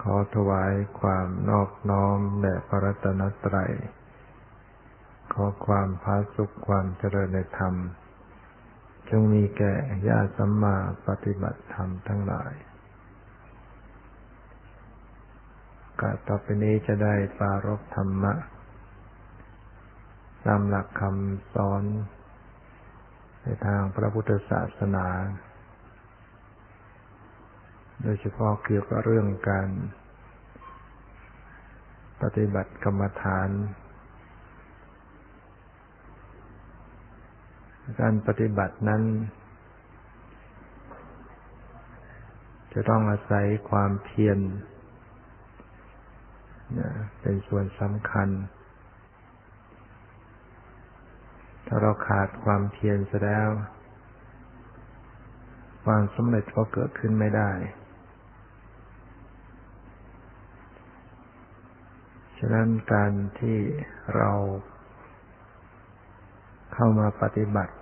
ขอถวายความนอบน้อมแด่พระรัตนตรัย ขอความพาสุขความเจริญในธรรม จงมีแก่ญาติสัมมาปฏิบัติธรรมทั้งหลายกาต่อไปนี้จะได้ปารบธรรมะ ตามหลักคำสอน ในทางพระพุทธศาสนา โดยเฉพาะเกี่ยวกับเรื่องการปฏิบัติกรรมฐาน การปฏิบัตินั้น จะต้องอาศัยความเพียรเป็นส่วนสำคัญ ถ้าเราขาดความเพียรเสแล้ว ความสำเร็จก็เกิดขึ้นไม่ได้ ฉะนั้นการที่เราเข้ามาปฏิบัติ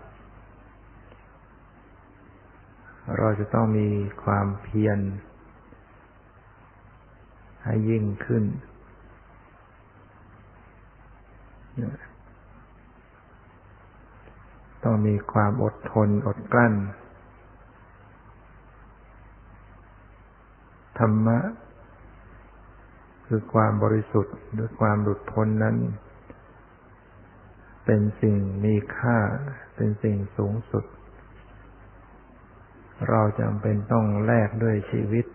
เราจะต้องมีความเพียรให้ยิ่งขึ้น ต้องมีความอดทนอดกลั้น ธรรมะ คือความบริสุทธิ์หรือความหลุดพ้นนั้น เป็นสิ่งมีค่า เป็นสิ่งสูงสุด เราจำเป็นต้องแลกด้วยชีวิต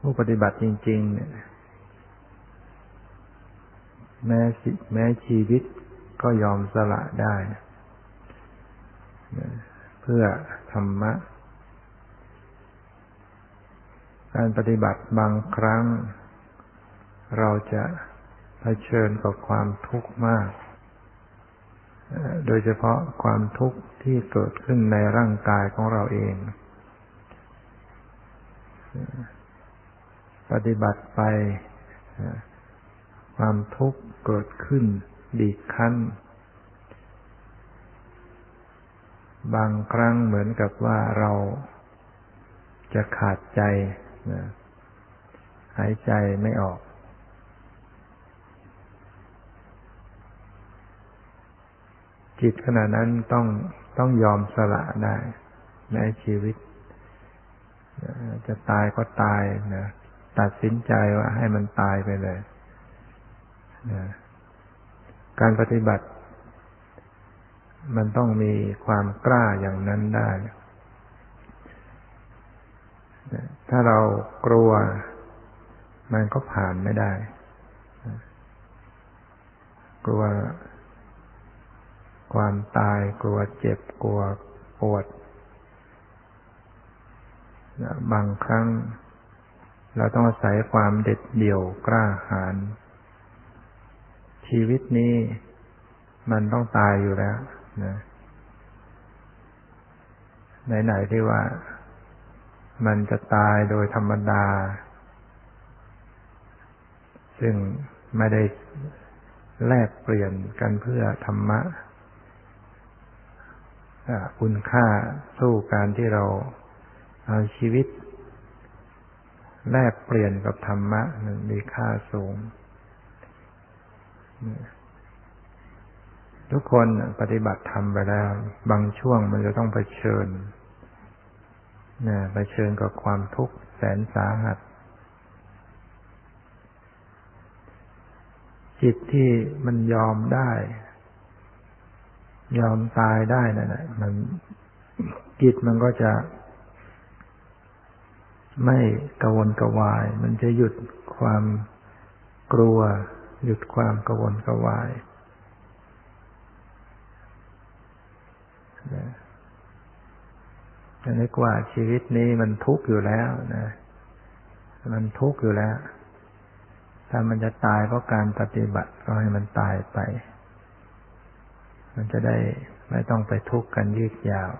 ผู้ปฏิบัติจริง ๆ เนี่ย แม้แม้ชีวิตก็ยอมสละได้ เพื่อธรรมะ การปฏิบัติบางครั้ง เราจะเผชิญกับความทุกข์มาก โดยเฉพาะความทุกข์ที่เกิดขึ้นในร่างกายของเราเอง ปฏิบัติไป ความทุกข์เกิดขึ้นบีบคั้น บางครั้งเหมือนกับว่าเราจะขาดใจ หายใจไม่ออก จิตขณะนั้นต้องต้องยอมสละได้ในชีวิต จะตายก็ตายนะตัดสินใจว่าให้มันตายไปเลยนะการปฏิบัติ มันต้องมีความกล้าอย่างนั้นได้ ถ้าเรากลัว มันก็ผ่านไม่ได้ กลัว ความตาย กลัวเจ็บ กลัวปวด บางครั้ง เราต้องอาศัยความเด็ดเดี่ยวกล้าหาญ ชีวิตนี้มันต้องตายอยู่แล้วนะไหนๆที่ว่า มันจะตายโดยธรรมดา ซึ่งไม่ได้แลกเปลี่ยนกันเพื่อธรรมะคุณค่าสู้การที่เราเอาชีวิต แลกเปลี่ยนกับธรรมะมันมีค่าสูง ทุกคนปฏิบัติธรรมไปแล้ว บางช่วงมันจะต้องเผชิญ นะไปเชิญกับความทุกข์แสนสาหัส จิตที่มันยอมได้ ยอมตายได้นั่นแหละมันจิตมันก็จะ ไม่กวนกวาย มันจะหยุดความกลัว หยุดความกวนกวาย นึกว่าชีวิตนี้มันทุกข์อยู่แล้วนะ มันทุกข์อยู่แล้ว ถ้ามันจะตายเพราะการปฏิบัติก็ให้มันตายไป มันจะได้ไม่ต้องไปทุกข์กันยืดยาว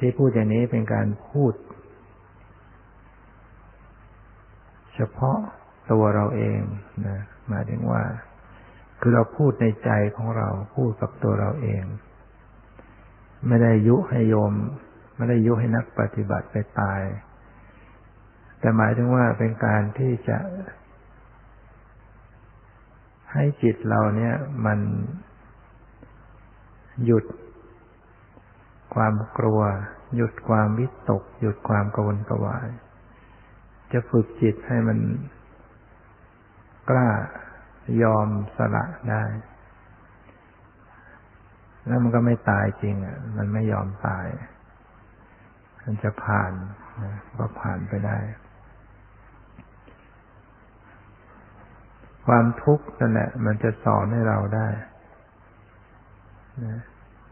ที่พูดอย่างนี้เป็นการพูด เฉพาะตัวเราเองนะหมายถึงว่า คือเราพูดในใจของเราพูดกับตัวเราเอง ไม่ได้ยุให้โยม ไม่ได้ยุให้นักปฏิบัติไปตาย แต่หมายถึงว่าเป็นการที่จะ ให้จิตเราเนี่ย มันหยุดความกลัว หยุดความวิตก หยุดความกวนกวาย จะฝึกจิตให้มันกล้ายอมสละได้ แล้วมันก็ไม่ตายจริงอะ มันไม่ยอมตาย มันจะผ่านนะก็ผ่านไปได้ ความทุกข์นั่นแหละมันจะสอนให้เราได้นะ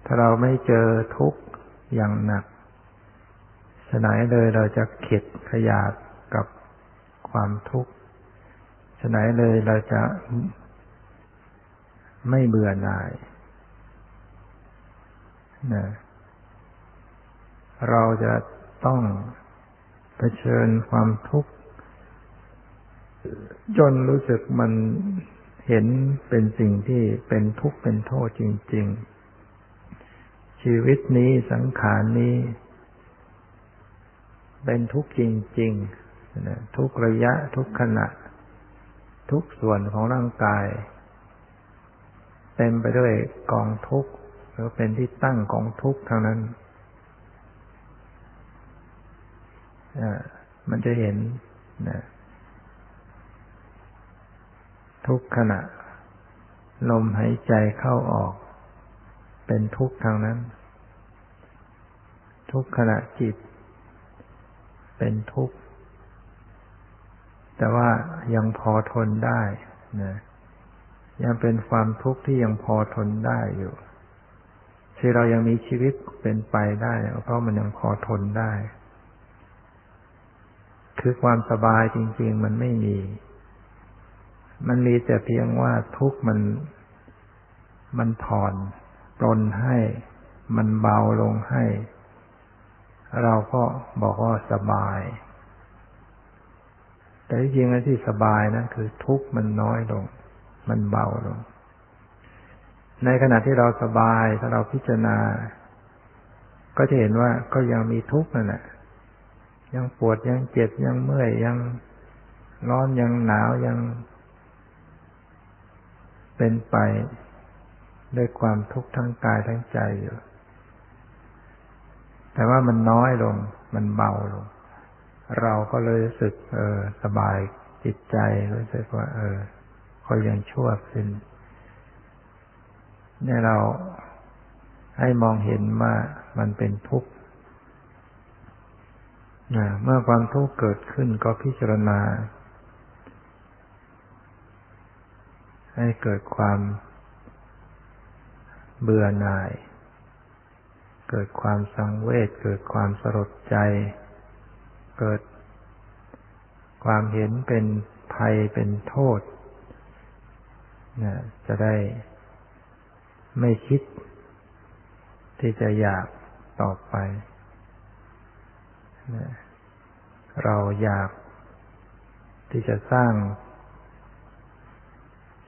ถ้าเราไม่เจอทุกข์อย่างหนักฉไหนเลยเราจะเข็ดขยาดกับความทุกข์ฉไหนเลยเราจะไม่เบื่อหน่าย นะเราจะต้องเผชิญความทุกข์ จนรู้สึกมันเห็นเป็นสิ่งที่เป็นทุกข์เป็นโทษจริง ๆ ชีวิตนี้สังขารนี้ เป็นทุกข์จริงๆทุกระยะทุกขณะ ทุกส่วนของร่างกาย เต็มไปด้วยกองทุกข์ หรือเป็นที่ตั้งของทุกข์ทางนั้น มันจะเห็นนะทุกขณะ ลมหายใจเข้าออก เป็นทุกข์ทางนั้น ทุกขณะจิต เป็นทุกข์ แต่ว่ายังพอทนได้นะยังเป็นความทุกข์ที่ยังพอทนได้อยู่ ที่เรายังมีชีวิตเป็นไปได้ เพราะมันยังพอทนได้ คือความสบายจริง ๆ มันไม่มี มันมีแต่เพียงว่าทุกข์มัน มันผ่อนปลนให้ มันเบาลงให้ เราก็บอกว่าสบาย แต่จริงๆที่สบายนะคือทุกข์มันน้อยลง มันเบาลง ในขณะที่เราสบายถ้าเราพิจารณา ก็จะเห็นว่าก็ยังมีทุกข์นั่นแหละยังปวดยังเจ็บยังเมื่อยยังร้อนยังหนาวยัง เป็นไปด้วยความทุกข์ทั้งกายทั้งใจอยู่ แต่ว่ามันน้อยลง มันเบาลง เราก็เลยรู้สึก เออ สบายจิตใจรู้สึกว่า เออก็ยังชั่วขึ้น เนี่ยเราให้มองเห็นว่ามันเป็นทุกข์เมื่อความทุกข์เกิดขึ้นก็พิจารณา ให้เกิดความเบื่อหน่าย เกิดความสังเวช เกิดความสลดใจ เกิดความเห็นเป็นภัยเป็นโทษ จะได้ ไม่คิด ที่จะอยากต่อไป เราอยากที่จะสร้าง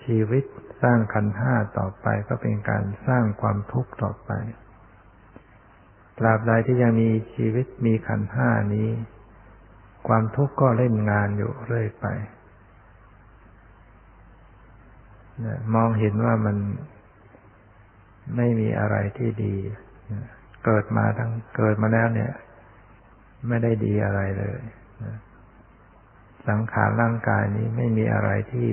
ชีวิตสร้างขันห้าต่อไปก็เป็นการสร้างความทุกข์ต่อไป ตราบใดที่ยังมีชีวิตมีขันห้านี้ ความทุกข์ก็เล่นงานอยู่เรื่อยไป มองเห็นว่ามัน ไม่มีอะไรที่ดี เกิดมาทั้งเกิดมาแล้วเนี่ย ไม่ได้ดีอะไรเลยสังขารร่างกายนี้ไม่มีอะไรที่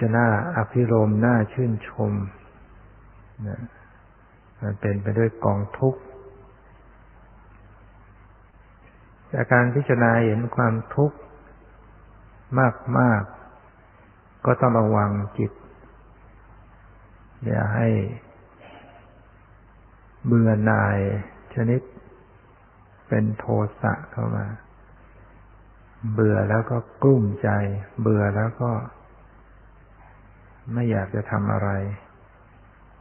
จะน่าอภิรมน่าชื่นชมมันเป็นไปด้วยกองทุกข์จากการพิจารณาเห็นความทุกข์มาก ๆก็ต้องระวังจิต อย่าให้เบื่อหน่ายชนิดเป็นโทสะเข้ามา เบื่อแล้วก็กลุ้มใจ เบื่อแล้วก็ ไม่อยากจะทำอะไร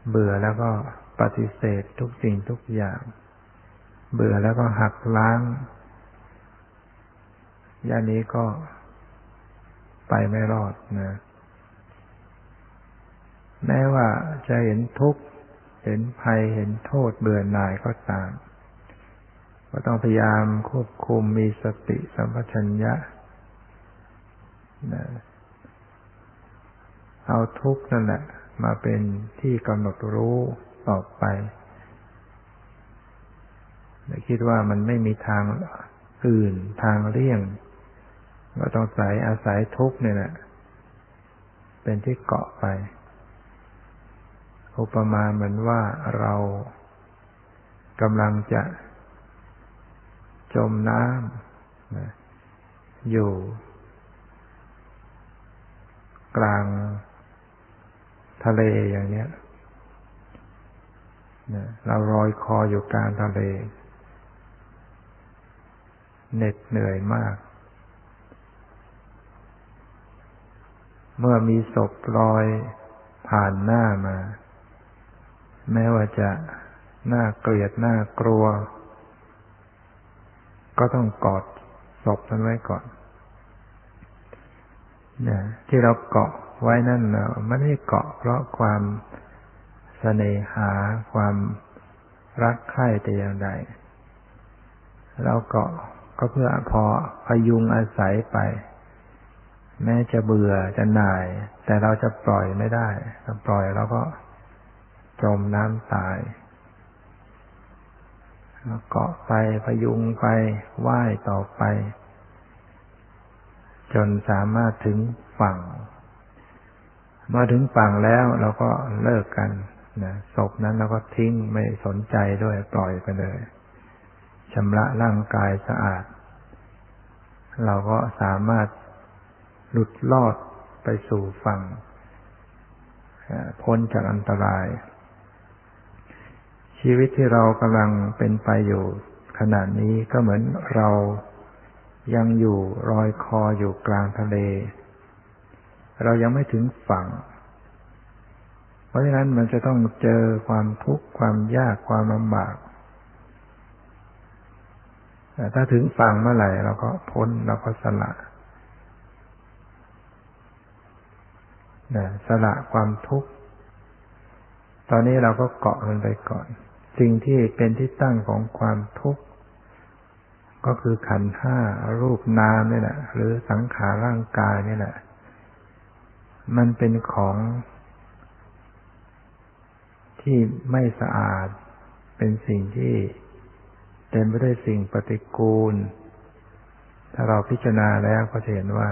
เบื่อแล้วก็ปฏิเสธทุกสิ่งทุกอย่าง เบื่อแล้วก็หักล้างย่านี้ก็ไปไม่รอดนะ แม้ว่าจะเห็นทุกข์ เห็นภัยเห็นโทษเบื่อหน่ายก็ตาม ก็ต้องพยายามควบคุมมีสติสัมปชัญญะนะเอาทุกข์นั่นแหละมาเป็นที่กำหนดรู้ต่อไปคิดว่ามันไม่มีทางอื่นทางเลี่ยง ก็ต้องใส่อาศัยทุกข์เนี่ยแหละเป็นที่เกาะไป อุปมาเหมือนว่าเรากำลังจะจมน้ำอยู่กลางทะเลอย่างเนี้ยเราลอยคออยู่กลางทะเลเหน็ดเหนื่อยมาก เมื่อมีศพลอยผ่านหน้ามา แม้ว่าจะน่าเกลียดน่ากลัว ก็ต้องกอดศพนั้นไว้ก่อนนะที่เราเกาะไว้นั่นเราไม่ได้เกาะเพราะความสเสน่หาความรักใคร่แต่อย่างใด เราเกาะก็เพื่อพอพยุงอาศัยไป แม้จะเบื่อจะหน่าย แต่เราจะปล่อยไม่ได้ถ้าปล่อยเราก็ จมน้ำตายเกาะไปพยุงไปไหว้ต่อไป จนสามารถถึงฝั่งมาถึงฝั่งแล้วเราก็เลิกกันนะศพนั้นเราก็ทิ้งไม่สนใจด้วยปล่อยไปเลยชำระร่างกายสะอาด เราก็สามารถหลุดลอดไปสู่ฝั่งพ้นจากอันตราย ชีวิตที่เรากำลังเป็นไปอยู่ขณะนี้ก็เหมือนเรายังอยู่รอยคออยู่กลางทะเล เรายังไม่ถึงฝั่ง เพราะฉะนั้นมันจะต้องเจอความทุกข์ความยากความลำบากแต่ถ้าถึงฝั่งเมื่อไหร่เราก็พ้นเราก็สละนะสละความทุกข์ ตอนนี้เราก็เกาะมันไปก่อน สิ่งที่เป็นที่ตั้งของความทุกข์ ก็คือขันห้ารูปนามนี่แหละหรือสังขารร่างกายนี่แหละ มันเป็นของที่ไม่สะอาด เป็นสิ่งที่เต็มไปด้วยสิ่งปฏิกูล ถ้าเราพิจารณาแล้วก็จะเห็นว่า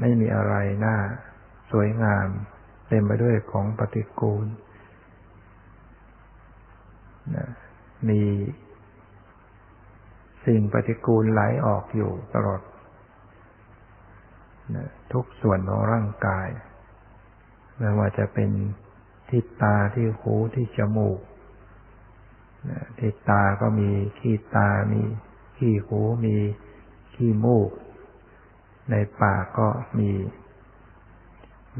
ไม่มีอะไรน่าสวยงาม เต็มไปด้วยของปฏิกูล มีสิ่งปฏิกูลไหลออกอยู่ตลอดทุกส่วนของร่างกาย ไม่ว่าจะเป็นที่ตาที่หูที่จมูกที่ตาก็มีขี้ตา มีขี้หู มีขี้มูก ในปากก็มี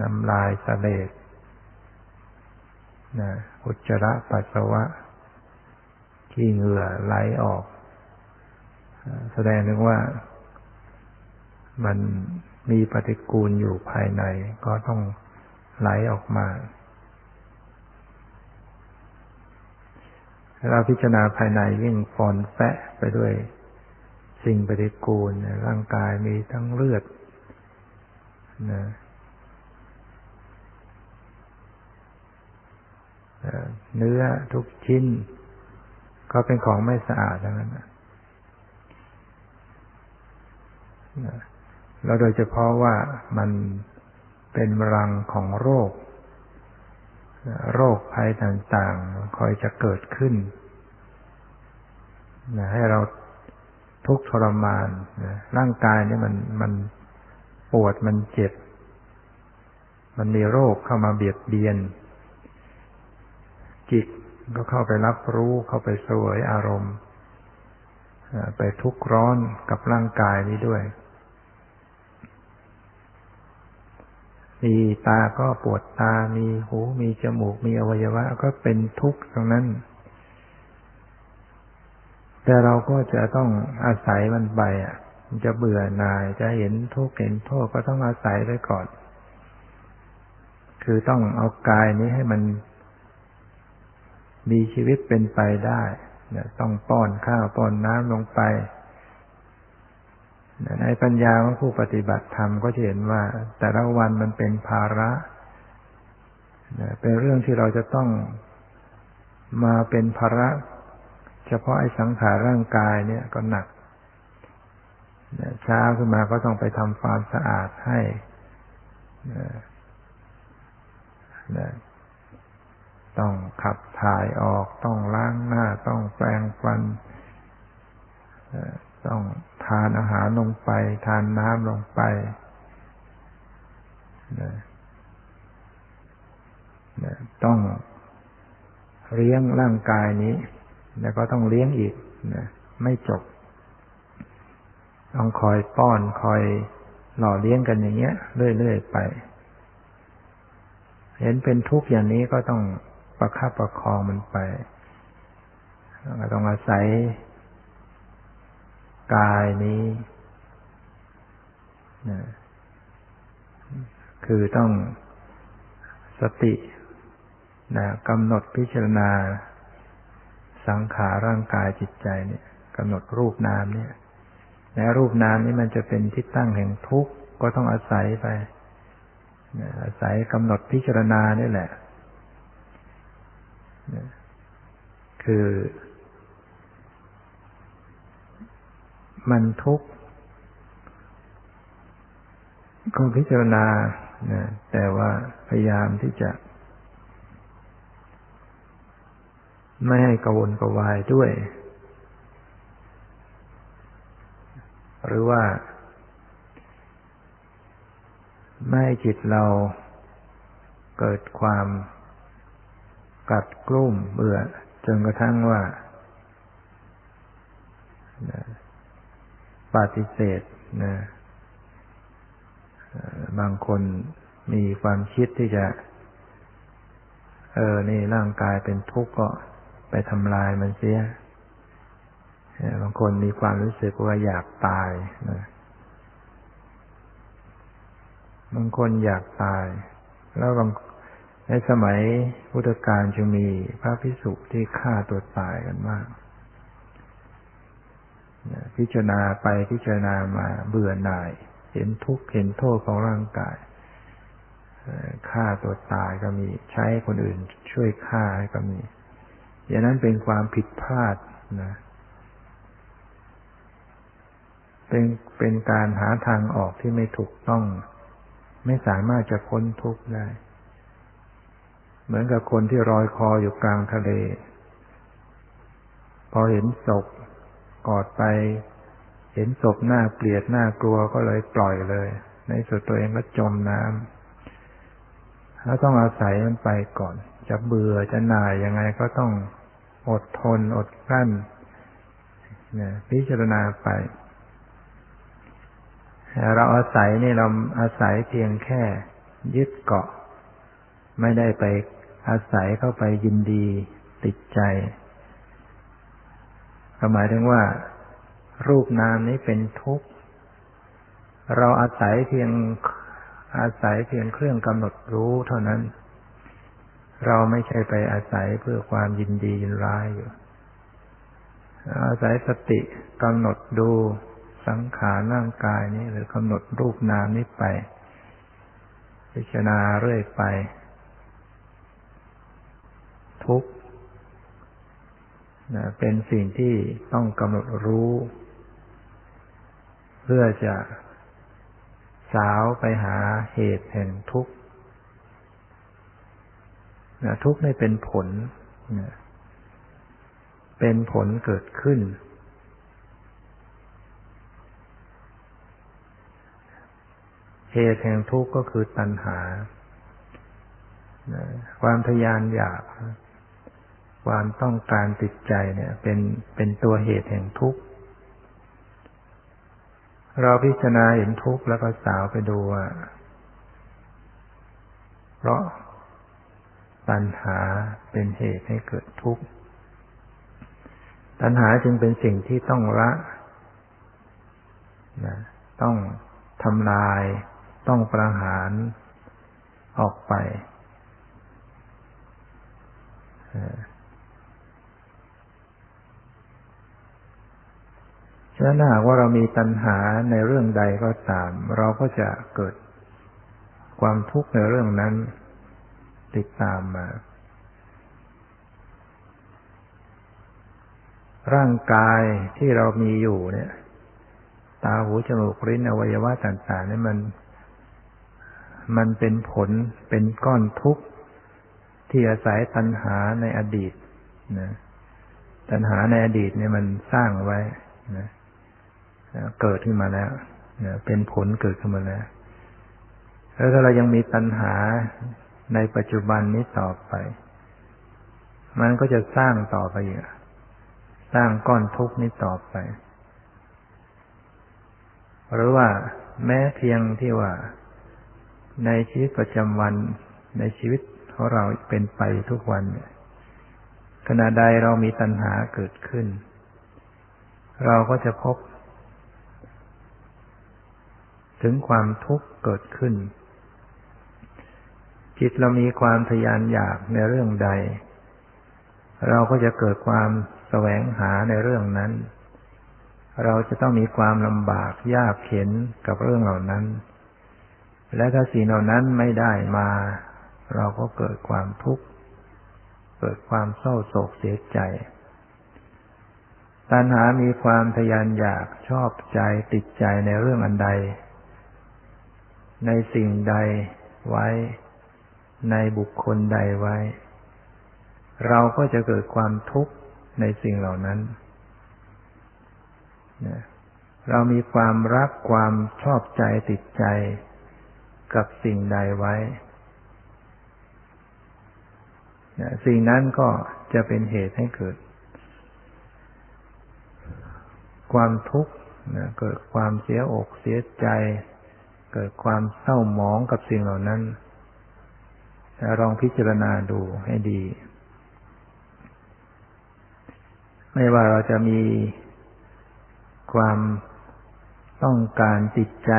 น้ำลายสะเลดนะอุจจาระปัสสาวะ ขี้เหงื่อไหลออก แสดงถึงว่ามันมีปฏิกูลอยู่ภายใน ก็ต้องไหลออกมาเราพิจารณาภายในยิ่งฟอนแฟะไปด้วยสิ่งปฏิกูลร่างกายมีทั้งเลือดนะเนื้อทุกชิ้น ก็เป็นของไม่สะอาดทั้งนั้นแล้วโดยเฉพาะว่ามันเป็นรังของโรค โรคภัยต่างๆ คอยจะเกิดขึ้นนะให้เราทุกข์ทรมานนะร่างกายนี่มันมันปวดมันเจ็บ มันมีโรคเข้ามาเบียดเบียน จิต ก็เข้าไปรับรู้เข้าไปสวยอารมณ์ ไปทุกข์ร้อนกับร่างกายนี้ด้วยมีตาก็ปวดตา มีหู มีจมูก มีอวัยวะ ก็เป็นทุกข์ตรงนั้น แต่เราก็จะต้องอาศัยมันไปอะ จะเบื่อหน่าย จะเห็นทุกข์เห็นโทษก็ต้องอาศัยไปก่อน คือต้องเอากายนี้ให้มัน มีชีวิตเป็นไปได้ต้องป้อนข้าวป้อนน้ำลงไปในปัญญาของผู้ปฏิบัติธรรมก็จะเห็นว่า แต่ละวันมันเป็นภาระเป็นเรื่องที่เราจะต้องมาเป็นภาระ เฉพาะไอ้สังขารร่างกายเนี่ยก็หนักเช้าขึ้นมาก็ต้องไปทำความสะอาดให้ ต้องขับถ่ายออก ต้องล้างหน้า ต้องแปรงฟัน ต้องทานอาหารลงไป ทานน้ำลงไปต้องเลี้ยงร่างกายนี้ แล้วก็ต้องเลี้ยงอีกนะไม่จบ ต้องคอยป้อนคอยหล่อเลี้ยงกันอย่างเงี้ยเรื่อยๆไป เห็นเป็นทุกข์อย่างนี้ก็ต้อง ประคับประคองมันไปก็ต้องอาศัยกายนี้นะคือต้องสตินะกำหนดพิจารณา สังขารร่างกายจิตใจเนี่ยกำหนดรูปนามเนี่ยและรูปนามนี้มันจะเป็นที่ตั้งแห่งทุกข์ก็ต้องอาศัยไปอาศัยกำหนดพิจารณานี่แหละ คือ มันทุกข์ก็พิจารณาแต่ว่าพยายามที่จะ ไม่ให้กวนกวายด้วย หรือว่า ไม่ให้จิตเราเกิดความ กัดกลุ่มเบื่อ จนกระทั่งว่า ปฏิเสธนะบางคนมีความคิดที่จะ เออ นี่ร่างกายเป็นทุกข์ก็ไปทำลายมันเสีย บางคนมีความรู้สึกว่าอยากตายนะบางคนอยากตาย แล้วบาง ในสมัยพุทธกาลจะมีพระพิสุที่ฆ่าตัวตายกันมาก พิจารณาไปพิจารณามาเบื่อหน่าย เห็นทุกข์เห็นโทษของร่างกายฆ่าตัวตายก็มีใช้คนอื่นช่วยฆ่าก็มีอย่างนั้นเป็นความผิดพลาดนะเป็นเป็นการหาทางออกที่ไม่ถูกต้อง ไม่สามารถจะพ้นทุกข์ได้ เหมือนกับคนที่รอยคออยู่กลางทะเล พอเห็นศพกอดไป เห็นศพหน้าเกลียดหน้ากลัวก็เลยปล่อยเลย ในสุดตัวเองก็จมน้ำแล้วต้องอาศัยมันไปก่อน จะเบื่อจะหน่ายยังไงก็ต้องอดทนอดกลั้นนี่พิจารณาไป เราอาศัยนี่เราอาศัยเพียงแค่ยึดเกาะ ไม่ได้ไป อาศัยเข้าไปยินดีติดใจหมายถึงว่า รูปนามนี้เป็นทุกข์ เราอาศัยเพียงอาศัยเพียงเครื่องกำหนดรู้เท่านั้น เราไม่ใช่ไปอาศัยเพื่อความยินดียินร้ายอยู่ อาศัยสติกำหนดดูสังขารร่างกายนี้ หรือกำหนดรูปนามนี้ไป พิจารณาเรื่อยไป ทุกนะเป็นสิ่งที่ต้องกำหนดรู้ เพื่อจะสาวไปหาเหตุแห่งทุกข์นะทุกข์ไม่เป็นผลนะเป็นผลเกิดขึ้น เหตุแห่งทุกข์ก็คือตัณหา ความทยานอยาก ความต้องการติดใจเนี่ย เป็นเป็นตัวเหตุแห่งทุกข์ เราพิจารณาเห็นทุกข์แล้วก็สาวไปดูว่าเพราะตัณหาเป็นเหตุให้เกิดทุกข์ ตัณหาจึงเป็นสิ่งที่ต้องละนะต้องทำลาย ต้องประหารออกไป ฉะนั้นหากว่าเรามีตัณหาในเรื่องใดก็ตาม เราก็จะเกิดความทุกข์ในเรื่องนั้น ติดตามมา ร่างกายที่เรามีอยู่เนี่ย ตาหูจมูกลิ้นอวัยวะต่างๆเนี่ยมัน มันเป็นผลเป็นก้อนทุกข์ที่อาศัยตัณหาในอดีตนะตัณหาในอดีตเนี่ยมันสร้างไว้นะ เกิดขึ้นมาแล้วเป็นผลเกิดขึ้นมาแล้วแล้วถ้าเรายังมีตัณหาในปัจจุบันนี้ต่อไป มันก็จะสร้างต่อไปอีกสร้างก้อนทุกข์นี้ต่อไป หรือว่าแม้เพียงที่ว่าในชีวิตประจำวันในชีวิตของเราเป็นไปทุกวันขณะใดเรามีตัณหาเกิดขึ้น เราก็จะพบ ถึงความทุกข์เกิดขึ้น จิตเรามีความทยานอยากในเรื่องใด เราก็จะเกิดความแสวงหาในเรื่องนั้น เราจะต้องมีความลำบากยากเข็นกับเรื่องเหล่านั้น และถ้าสิ่งเหล่านั้นไม่ได้มา เราก็เกิดความทุกข์ เกิดความเศร้าโศกเสียใจตัณหามีความทยานอยากชอบใจติดใจในเรื่องอันใด ในสิ่งใดไว้ ในบุคคลใดไว้ เราก็จะเกิดความทุกข์ในสิ่งเหล่านั้น เรามีความรักความชอบใจติดใจกับสิ่งใดไว้ สิ่งนั้นก็จะเป็นเหตุให้เกิด ความทุกข์เกิดความเสียอกเสียใจ เกิดความเศร้าหมองกับสิ่งเหล่านั้นลองพิจารณาดูให้ดี ไม่ว่าเราจะมีความต้องการจิตใจ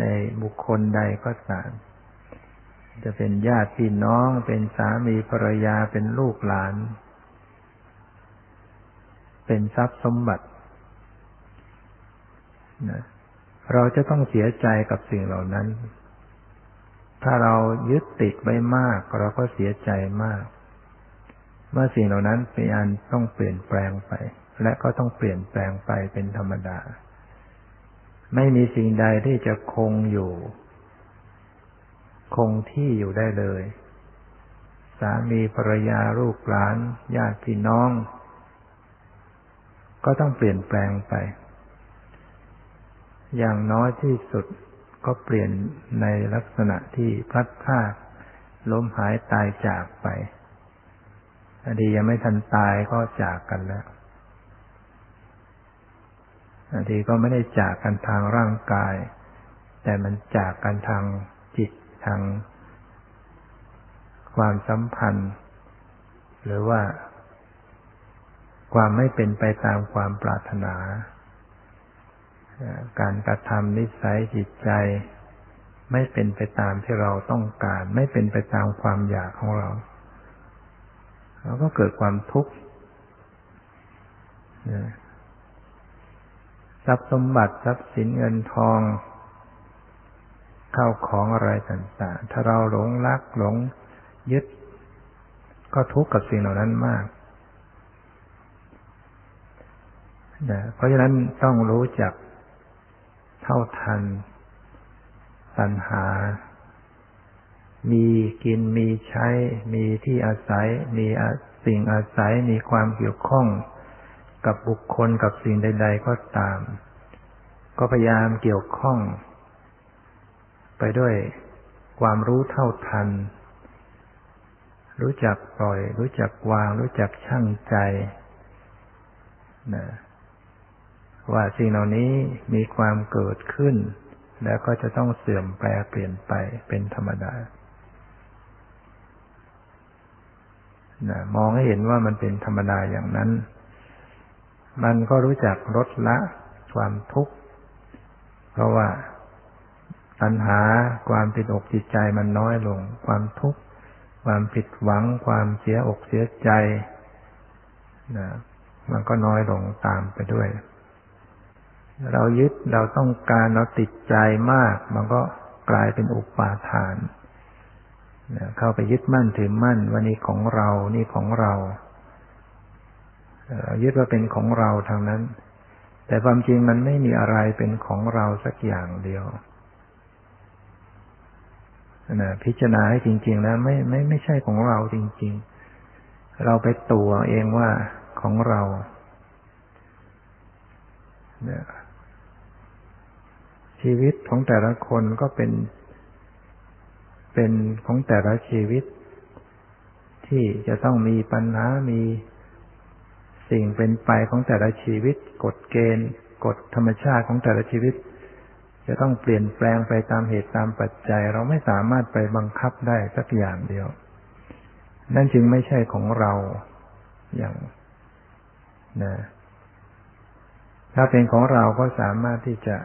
ในบุคคลใดก็ตาม จะเป็นญาติพี่น้อง เป็นสามีภรรยา เป็นลูกหลาน เป็นทรัพย์สมบัตินะ เราจะต้องเสียใจกับสิ่งเหล่านั้น ถ้าเรายึดติดไว้มาก เราก็เสียใจมาก เมื่อสิ่งเหล่านั้นเป็นอันต้องเปลี่ยนแปลงไป และก็ต้องเปลี่ยนแปลงไปเป็นธรรมดา ไม่มีสิ่งใดที่จะคงอยู่ คงที่อยู่ได้เลย สามีภรรยาลูกหลานญาติพี่น้อง ก็ต้องเปลี่ยนแปลงไป อย่างน้อยที่สุดก็เปลี่ยนในลักษณะที่พลัดพรากล้มหายตายจากไปอดียังไม่ทันตายก็จากกันแล้วอดีก็ไม่ได้จากกันทางร่างกาย แต่มันจากกันทางจิตทางความสัมพันธ์ หรือว่า ความไม่เป็นไปตามความปรารถนา การกระทำนิสัยจิตใจ ไม่เป็นไปตามที่เราต้องการ ไม่เป็นไปตามความอยากของเราเราก็เกิดความทุกข์ทรัพย์สมบัติทรัพย์สินเงินทองข้าวของอะไรต่างๆ ถ้าเราหลงรักหลงยึด ก็ทุกข์กับสิ่งเหล่านั้นมากนะเพราะฉะนั้นต้องรู้จัก เท่าทันตัณหา มีกินมีใช้ มีที่อาศัย มีสิ่งอาศัย มีความเกี่ยวข้อง กับบุคคลกับสิ่งใด ๆ ก็ตาม ก็พยายามเกี่ยวข้อง ไปด้วยความรู้เท่าทัน รู้จักปล่อย รู้จักวาง รู้จักชั่งใจนะ ว่าสิ่งเหล่านี้มีความเกิดขึ้น แล้วก็จะต้องเสื่อมแปลเปลี่ยนไปเป็นธรรมดานะมองให้เห็นว่ามันเป็นธรรมดาอย่างนั้น มันก็รู้จักลดละความทุกข์ เพราะว่าตัณหาความติดอกจิตใจมันน้อยลง ความทุกข์ ความผิดหวัง ความเสียอกเสียใจนะมันก็น้อยลงตามไปด้วย เรายึดเราต้องการเราติดใจมาก มันก็กลายเป็นอุปาทานเข้าไปยึดมั่นถือมั่นว่านี่ของเรานี่ของเรายึดว่าเป็นของเราทางนั้น แต่ความจริงมันไม่มีอะไรเป็นของเราสักอย่างเดียวนะพิจารณาให้จริง ๆ แล้วไม่ไม่ไม่ใช่ของเราจริง ๆ เราไปตัวเองว่าของเรานี่ย ชีวิตของแต่ละคนก็เป็น เป็นของแต่ละชีวิต ที่จะต้องมีปัญหา มีสิ่งเป็นไปของแต่ละชีวิต กฎเกณฑ์ กฎธรรมชาติของแต่ละชีวิต จะต้องเปลี่ยนแปลงไปตามเหตุตามปัจจัย เราไม่สามารถไปบังคับได้สักอย่างเดียว นั่นจึงไม่ใช่ของเราอย่างนะถ้าเป็นของเราก็สามารถที่จะ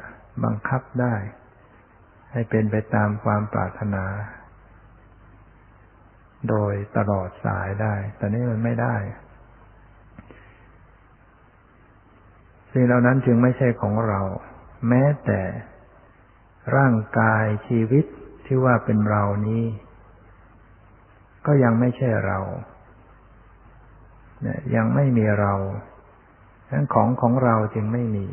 บังคับได้ ให้เป็นไปตามความปรารถนา โดยตลอดสายได้ แต่นี้มันไม่ได้สิ่งเหล่านั้นจึงไม่ใช่ของเรา แม้แต่ร่างกายชีวิตที่ว่าเป็นเรานี้ ก็ยังไม่ใช่เราเนี่ยยังไม่มีเราทั้งของของเราจึงไม่มี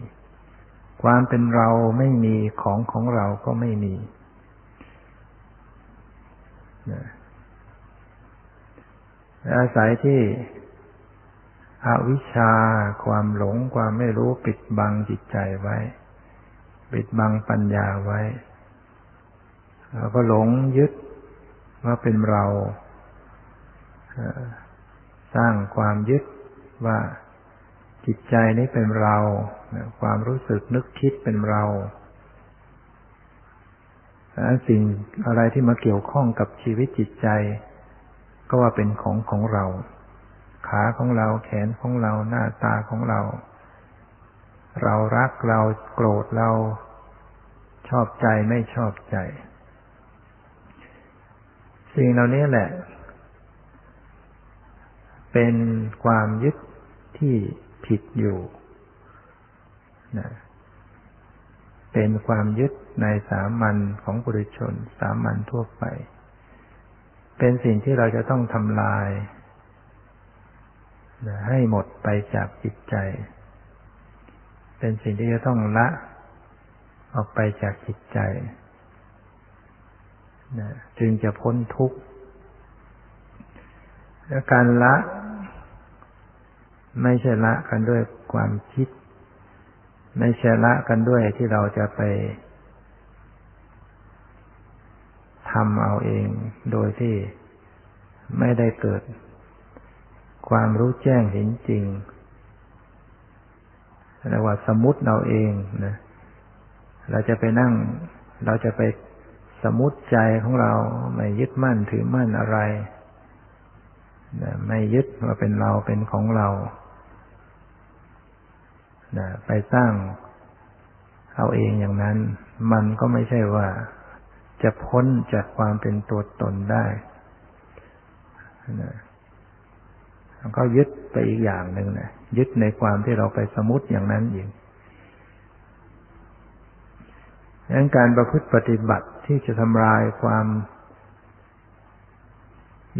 ความเป็นเราไม่มีของของเราก็ไม่มีอาศัยที่อวิชชา ความหลง ความไม่รู้ปิดบังจิตใจไว้ ปิดบังปัญญาไว้เราก็หลงยึดว่าเป็นเรา สร้างความยึดว่า จิตใจนี้เป็นเรา ความรู้สึกนึกคิดเป็นเราสิ่งอะไรที่มาเกี่ยวข้องกับชีวิตจิตใจ ก็ว่าเป็นของของเรา ขาของเราแขนของเราหน้าตาของเรา เรารักเราโกรธเราชอบใจไม่ชอบใจ สิ่งเหล่านี้แหละ เป็นความยึดที่ ผิดอยู่นะเป็นความยึดในสามัญของบุรุชน สามัญทั่วไป เป็นสิ่งที่เราจะต้องทำลายนะให้หมดไปจากจิตใจ เป็นสิ่งที่จะต้องละออกไปจากจิตใจนะจึงจะพ้นทุกข์และการละ ไม่ใช่ละกันด้วยความคิด ไม่ใช่ละกันด้วยที่เราจะไปทำเอาเองโดยที่ไม่ได้เกิด ความรู้แจ้งเห็นจริงเรียกว่าสมมติเราเองนะเราจะไปนั่ง เราจะไปสมมติใจของเราไม่ยึดมั่นถือมั่นอะไร ไม่ยึดว่าเป็นเราเป็นของเรา นะไปสร้างเอาเองอย่างนั้น มันก็ไม่ใช่ว่าจะพ้นจากความเป็นตัวตนได้นะก็ยึดไปอีกอย่างหนึ่งนะยึดในความที่เราไปสมมติอย่างนั้นเองดังนั้นการประพฤติปฏิบัติที่จะทำลายความ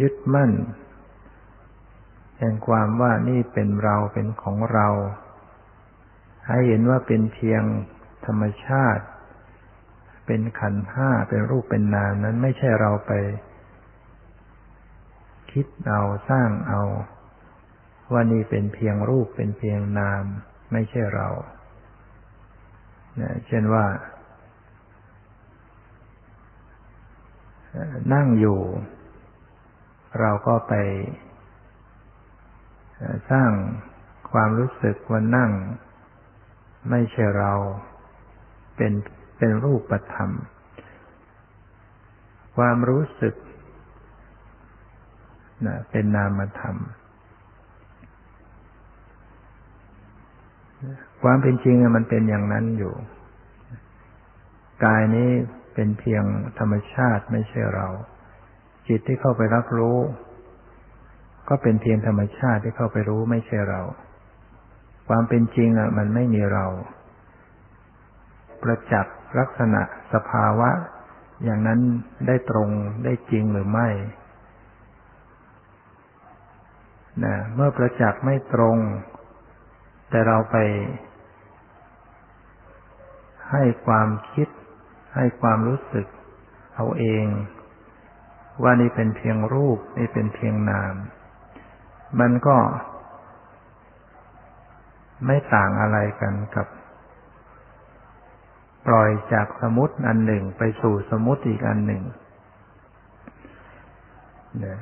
ยึดมั่น แห่งความว่านี่เป็นเราเป็นของเรา ให้เห็นว่าเป็นเพียงธรรมชาติ เป็นขันห้าเป็นรูปเป็นนามนั้นไม่ใช่เราไป คิดเอาสร้างเอา ว่านี่เป็นเพียงรูปเป็นเพียงนาม ไม่ใช่เราเช่นว่า นั่งอยู่ เราก็ไป สร้างความรู้สึกว่านั่ง ไม่ใช่เราเป็นเป็นรูปธรรม ความรู้สึกนะเป็นนามธรรม ความเป็นจริงมันเป็นอย่างนั้นอยู่ กายนี้เป็นเพียงธรรมชาติไม่ใช่เรา จิตที่เข้าไปรับรู้ ก็เป็นเพียงธรรมชาติที่เข้าไปรู้ไม่ใช่เรา ความเป็นจริงอะ มันไม่มีเรา ประจักษ์ลักษณะสภาวะ อย่างนั้นได้ตรงได้จริงหรือไม่นะเมื่อประจักษ์ไม่ตรง แต่เราไป ให้ความคิด ให้ความรู้สึก เอาเอง ว่านี่เป็นเพียงรูป นี่เป็นเพียงนาม มันก็ ไม่ต่างอะไรกันกับ ปล่อยจากสมุติอันหนึ่งไปสู่สมุติอีกอันหนึ่งเนี่ย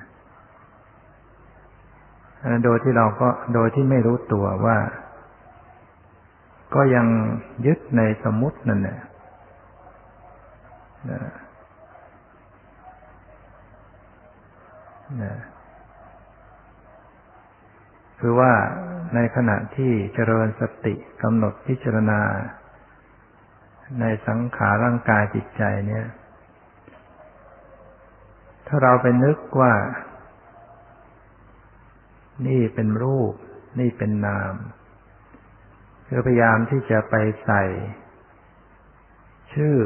โดยที่เราก็โดยที่ไม่รู้ตัวว่า ก็ยังยึดในสมุตินั่นแหละนะคือว่า ในขณะที่เจริญสติกำหนดพิจารณา ในสังขารร่างกายจิตใจเนี่ย ถ้าเราไปนึกว่า นี่เป็นรูป นี่เป็นนามคือพยายามที่จะไปใส่ ชื่อ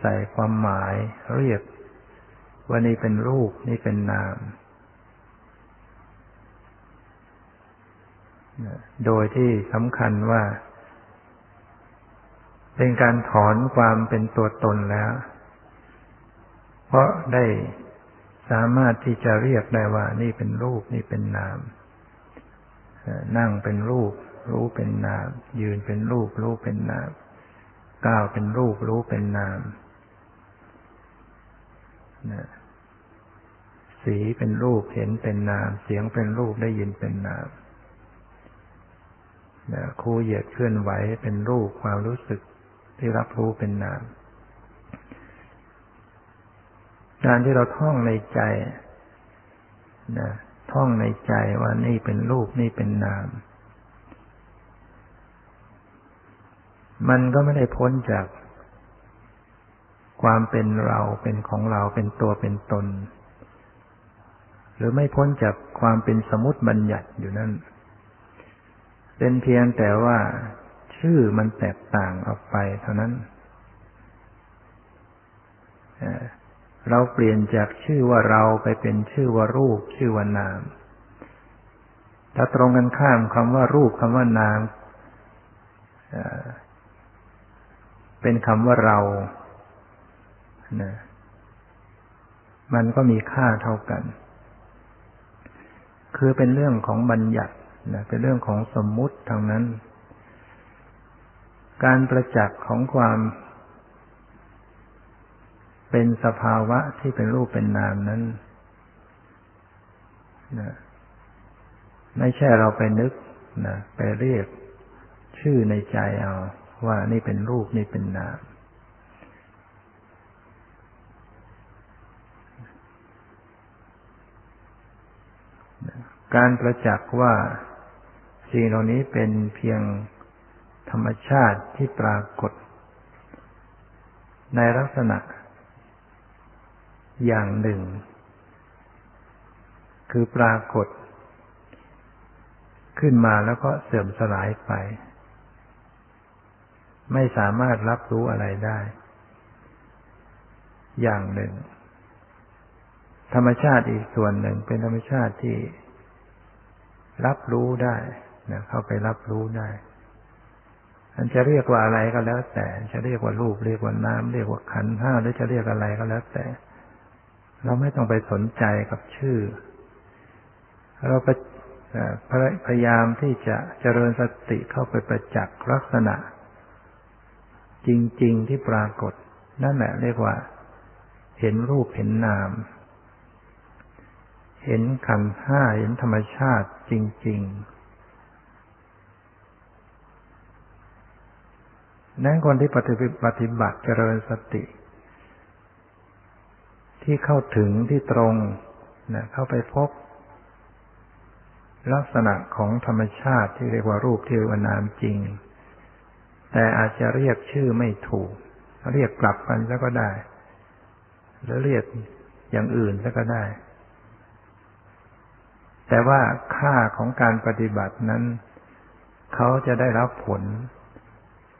ใส่ความหมายเรียกว่านี่เป็นรูป นี่เป็นนาม โดยที่สำคัญว่า เป็นการถอนความเป็นตัวตนแล้ว เพราะได้สามารถที่จะเรียกได้ว่า นี่เป็นรูปนี่เป็นนาม นั่งเป็นรูป รู้เป็นนาม ยืนเป็นรูป รู้เป็นนาม ก้าวเป็นรูป รู้เป็นนามสีเป็นรูปเห็นเป็นนาม เสียงเป็นรูปได้ยินเป็นนาม คูเหยียดเคลื่อนไหวเป็นรูปความรู้สึกที่รับรู้เป็นนาม การที่เราท่องในใจนะท่องในใจว่านี่เป็นรูปนี่เป็นนาม มันก็ไม่ได้พ้นจากความเป็นเราเป็นของเราเป็นตัวเป็นตน หรือไม่พ้นจากความเป็นสมุติบัญญัติอยู่นั่น เป็นเพียงแต่ว่าชื่อมันแตกต่างออกไปเท่านั้น เราเปลี่ยนจากชื่อว่าเราไปเป็นชื่อว่ารูป ชื่อว่านาม ถ้าตรงกันข้ามคำว่ารูปคำว่านามเป็นคำว่าเรานะมันก็มีค่าเท่ากัน คือเป็นเรื่องของบัญญัติ นะเป็นเรื่องของสมมุติทางนั้น การประจักษ์ของความเป็นสภาวะที่เป็นรูปเป็นนามนั้นนะไม่ใช่เราไปนึกนะไปเรียกชื่อในใจเอา ว่านี่เป็นรูปนี่เป็นนาม การประจักษ์ว่า สิ่งเหล่านี้เป็นเพียงธรรมชาติที่ปรากฏ ในลักษณะ อย่างหนึ่ง คือปรากฏ ขึ้นมาแล้วก็เสื่อมสลายไป ไม่สามารถรับรู้อะไรได้ อย่างหนึ่ง ธรรมชาติอีกส่วนหนึ่งเป็นธรรมชาติที่รับรู้ได้ นะเข้าไปรับรู้ได้มันจะเรียกว่าอะไรก็แล้ว แต่จะเรียกว่ารูปเรียกว่าน้ำเรียกว่าขันห้าหรือจะเรียกอะไรก็แล้วแต่ เราไม่ต้องไปสนใจกับชื่อ เราไปพยายามที่จะเจริญสติเข้าไปประจักษ์ลักษณะ จริง ๆที่ปรากฏ นั่นแหละเรียกว่า เห็นรูปเห็นนาม เห็นขันห้าเห็นธรรมชาติจริง ๆ นั่นคนที่ปฏิบัติเจริญสติ ที่เข้าถึงที่ตรงนะเข้าไปพบ ลักษณะของธรรมชาติที่เรียกว่ารูปที่เรียกว่านามจริง แต่อาจจะเรียกชื่อไม่ถูก เรียกกลับกันแล้วก็ได้ หรือเรียกอย่างอื่นแล้วก็ได้ แต่ว่าค่าของการปฏิบัตินั้น เขาจะได้รับผล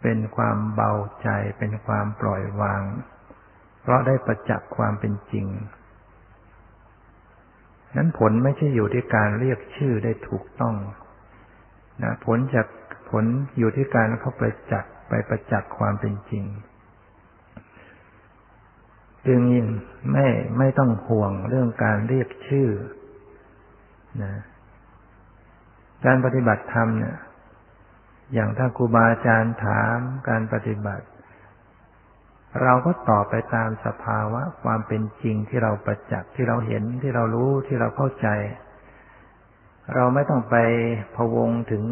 เป็นความเบาใจ เป็นความปล่อยวาง เพราะได้ประจักษ์ความเป็นจริง นั้นผลไม่ใช่อยู่ที่การเรียกชื่อได้ถูกต้องนะผลจากผลอยู่ที่การเขาประจักษ์ไปประจักษ์ความเป็นจริง จึงยิ่งไม่ไม่ต้องห่วงเรื่องการเรียกชื่อนะการปฏิบัติธรรมเนี่ย อย่างถ้าครูบาอาจารย์ถามการปฏิบัติ เราก็ตอบไปตามสภาวะความเป็นจริงที่เราประจักษ์ที่เราเห็นที่เรารู้ที่เราเข้าใจ เราไม่ต้องไปพวงถึง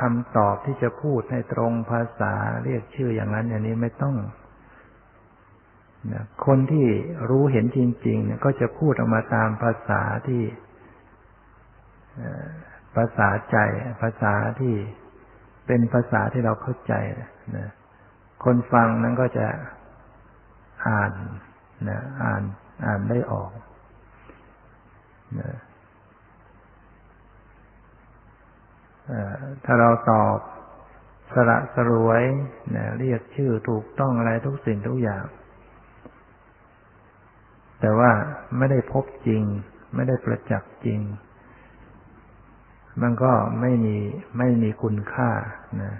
คำตอบที่จะพูดให้ตรงภาษาเรียกชื่ออย่างนั้นอย่างนี้ไม่ต้องนะคนที่รู้เห็นจริง ๆ เนี่ย ก็จะพูดออกมาตามภาษาที่ ภาษาใจ ภาษาที่เป็นภาษาที่เราเข้าใจนะคนฟังนั้นก็จะอ่านนะอ่านอ่านได้ออกนะถ้าเราตอบสระสรวยนะเรียกชื่อถูกต้องอะไรทุกสิ่งทุกอย่าง แต่ว่าไม่ได้พบจริง ไม่ได้ประจักษ์จริง มันก็ไม่มีไม่มีคุณค่านะ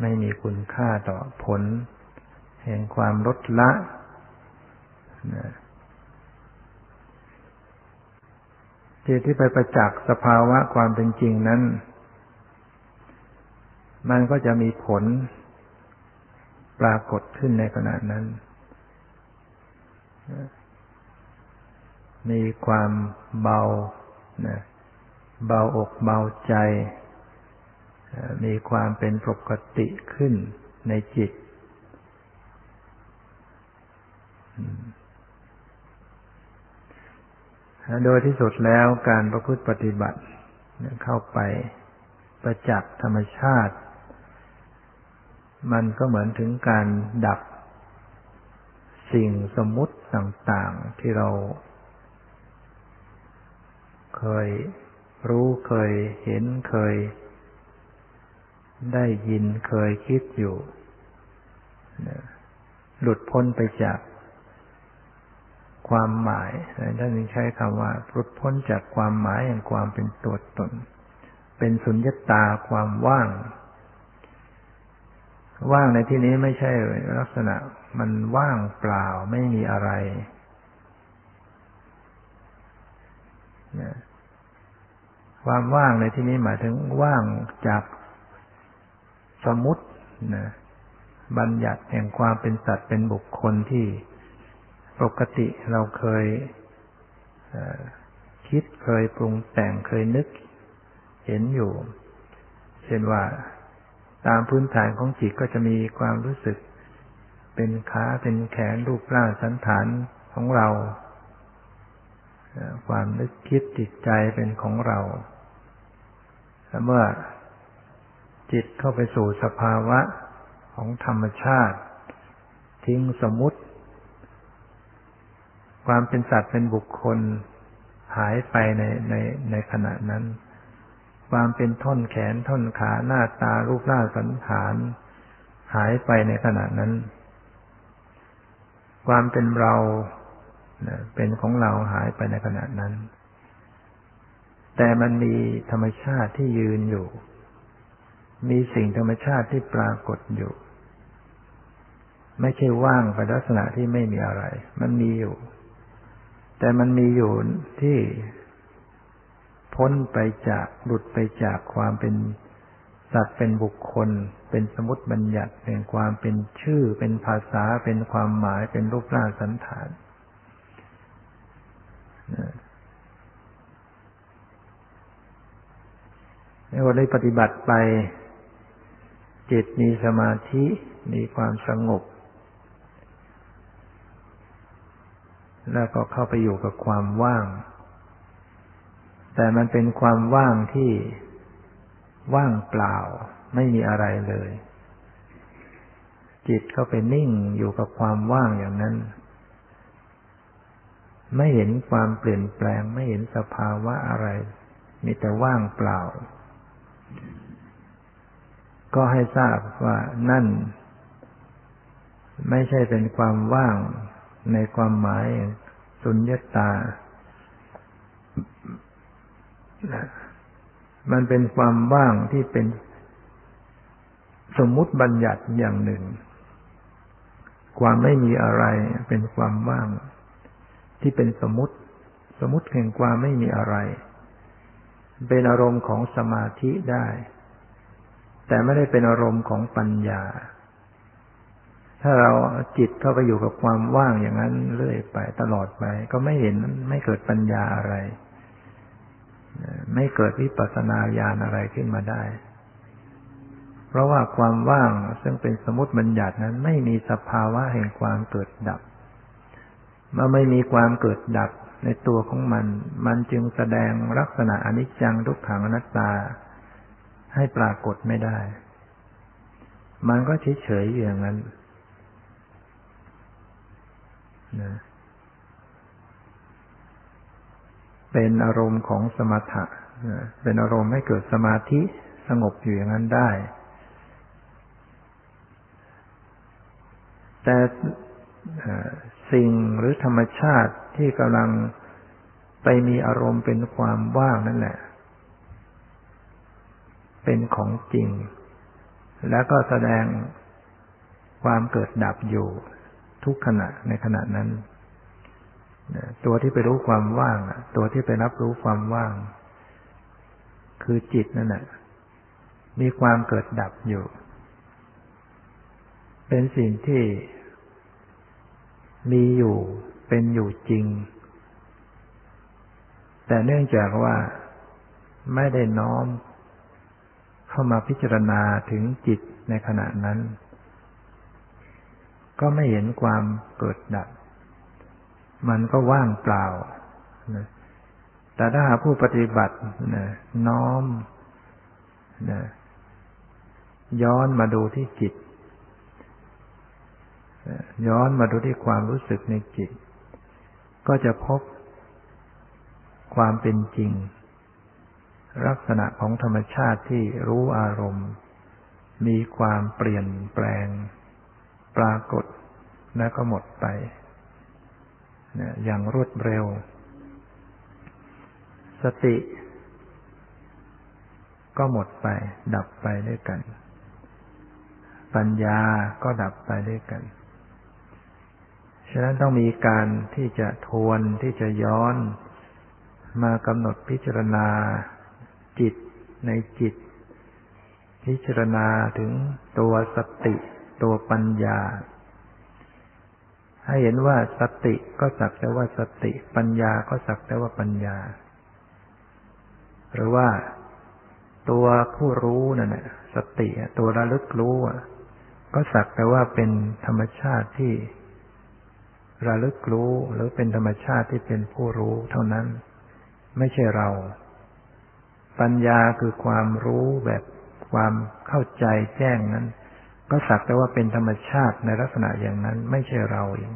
ไม่มีคุณค่าต่อผล แห่งความลดละนะจิตที่ไปประจักษ์สภาวะความเป็นจริงนั้น มันก็จะมีผลปรากฏขึ้นในขณะนั้น มีความเบานะ เบาอกเบาใจ มีความเป็นปกติขึ้นในจิต โดยที่สุดแล้วการประพฤติปฏิบัติเข้าไปประจักษ์ธรรมชาติ มันก็เหมือนถึงการดับสิ่งสมมุติต่าง ๆ ที่เราเคย รู้เคยเห็นเคย ได้ยินเคยคิดอยู่ หลุดพ้นไปจากความหมายท่านใช้คำว่าหลุดพ้นจากความหมายแห่งความเป็นตัวตน เป็นสุญญตาความว่าง ว่างในที่นี้ไม่ใช่ลักษณะมันว่างเปล่าไม่มีอะไร ความว่างในที่นี้หมายถึงว่างจากสมมตินะบัญญัติแห่งความเป็นสัตว์เป็นบุคคลที่ปกติเราเคยคิดเคยปรุงแต่งเคยนึกเห็นอยู่ เช่นว่าตามพื้นฐานของจิตก็จะมีความรู้สึก เป็นขาเป็นแขนรูปร่างสันฐานของเรา ความนึกคิดจิตใจเป็นของเรา เมื่อจิตเข้าไปสู่สภาวะของธรรมชาติ ทิ้งสมมติ ความเป็นสัตว์เป็นบุคคลหายไปในในในขณะนั้น ความเป็นท่อนแขนท่อนขาหน้าตารูปร่างสันฐาน หายไปในขณะนั้น ความเป็นเราเป็นของเราหายไปในขณะนั้น แต่มันมีธรรมชาติที่ยืนอยู่ มีสิ่งธรรมชาติที่ปรากฏอยู่ ไม่ใช่ว่างไปลักษณะที่ไม่มีอะไร มันมีอยู่ แต่มันมีอยู่ที่พ้นไปจากหลุดไปจากความเป็นสัตว์เป็นบุคคล เป็นสมุติบัญญัติเป็นความเป็นชื่อ เป็นภาษา เป็นความหมาย เป็นรูปร่างสันฐาน ในวันได้ปฏิบัติไป จิตมีสมาธิมีความสงบ แล้วก็เข้าไปอยู่กับความว่าง แต่มันเป็นความว่างที่ว่างเปล่า ไม่มีอะไรเลย จิตเข้าไปนิ่งอยู่กับความว่างอย่างนั้น ไม่เห็นความเปลี่ยนแปลง ไม่เห็นสภาวะอะไร มีแต่ว่างเปล่า ก็ให้ทราบว่านั่น ไม่ใช่เป็นความว่างในความหมายสุญญตา มันเป็นความว่างที่เป็นสมมุติบัญญัติอย่างหนึ่ง ความไม่มีอะไรเป็นความว่าง ที่เป็นสมมติ สมมติแห่งความไม่มีอะไร เป็นอารมณ์ของสมาธิได้ แต่ไม่ได้เป็นอารมณ์ของปัญญา ถ้าเราจิตเข้าไปอยู่กับความว่างอย่างนั้นเรื่อยไปตลอดไป ก็ไม่เห็นไม่เกิดปัญญาอะไร ไม่เกิดวิปัสสนาญาณอะไรขึ้นมาได้ เพราะว่าความว่างซึ่งเป็นสมมติบัญญัตินั้นไม่มีสภาวะแห่งความเกิดดับเมื่อไม่มีความเกิดดับ ในตัวของมัน มันจึงแสดงลักษณะอนิจจังทุกขังอนัตตา ให้ปรากฏไม่ได้ มันก็เฉยๆอยู่อย่างนั้นนะเป็นอารมณ์ของสมถะเป็นอารมณ์ให้เกิดสมาธิสงบอยู่อย่างนั้นได้ แต่สิ่งหรือธรรมชาติ ที่กำลังไปมีอารมณ์เป็นความว่างนั่นแหละ เป็นของจริง แล้วก็แสดงความเกิดดับอยู่ทุกขณะในขณะนั้น ตัวที่ไปรู้ความว่างตัวที่ไปรับรู้ความว่าง คือจิตนั่นแหละมีความเกิดดับอยู่ เป็นสิ่งที่มีอยู่ เป็นอยู่จริง แต่เนื่องจากว่าไม่ได้น้อม เข้ามาพิจารณาถึงจิตในขณะนั้น ก็ไม่เห็นความเกิดดับ มันก็ว่างเปล่าแต่ถ้าผู้ปฏิบัติน้อมย้อนมาดูที่จิต ย้อนมาดูที่ความรู้สึกในจิต ก็จะพบความเป็นจริง ลักษณะของธรรมชาติที่รู้อารมณ์ มีความเปลี่ยนแปลง ปรากฏแล้วก็หมดไป อย่างรวดเร็ว สติ ก็หมดไป ดับไปด้วยกัน ปัญญาก็ดับไปด้วยกัน ฉะนั้นต้องมีการที่จะทวนที่จะย้อน มากำหนดพิจารณาจิตในจิต พิจารณาถึงตัวสติ ตัวปัญญา ให้เห็นว่าสติก็สักแต่ว่าสติ ปัญญาก็สักแต่ว่าปัญญา หรือว่าตัวผู้รู้นั่นแหละสติตัวระลึกรู้ก็สักแต่ว่าเป็นธรรมชาติที่ ระลึกรู้หรือเป็นธรรมชาติที่เป็นผู้รู้เท่านั้น ไม่ใช่เรา ปัญญาคือความรู้แบบความเข้าใจแจ้งนั้น ก็สักแต่ว่าเป็นธรรมชาติในลักษณะอย่างนั้น ไม่ใช่เราเอง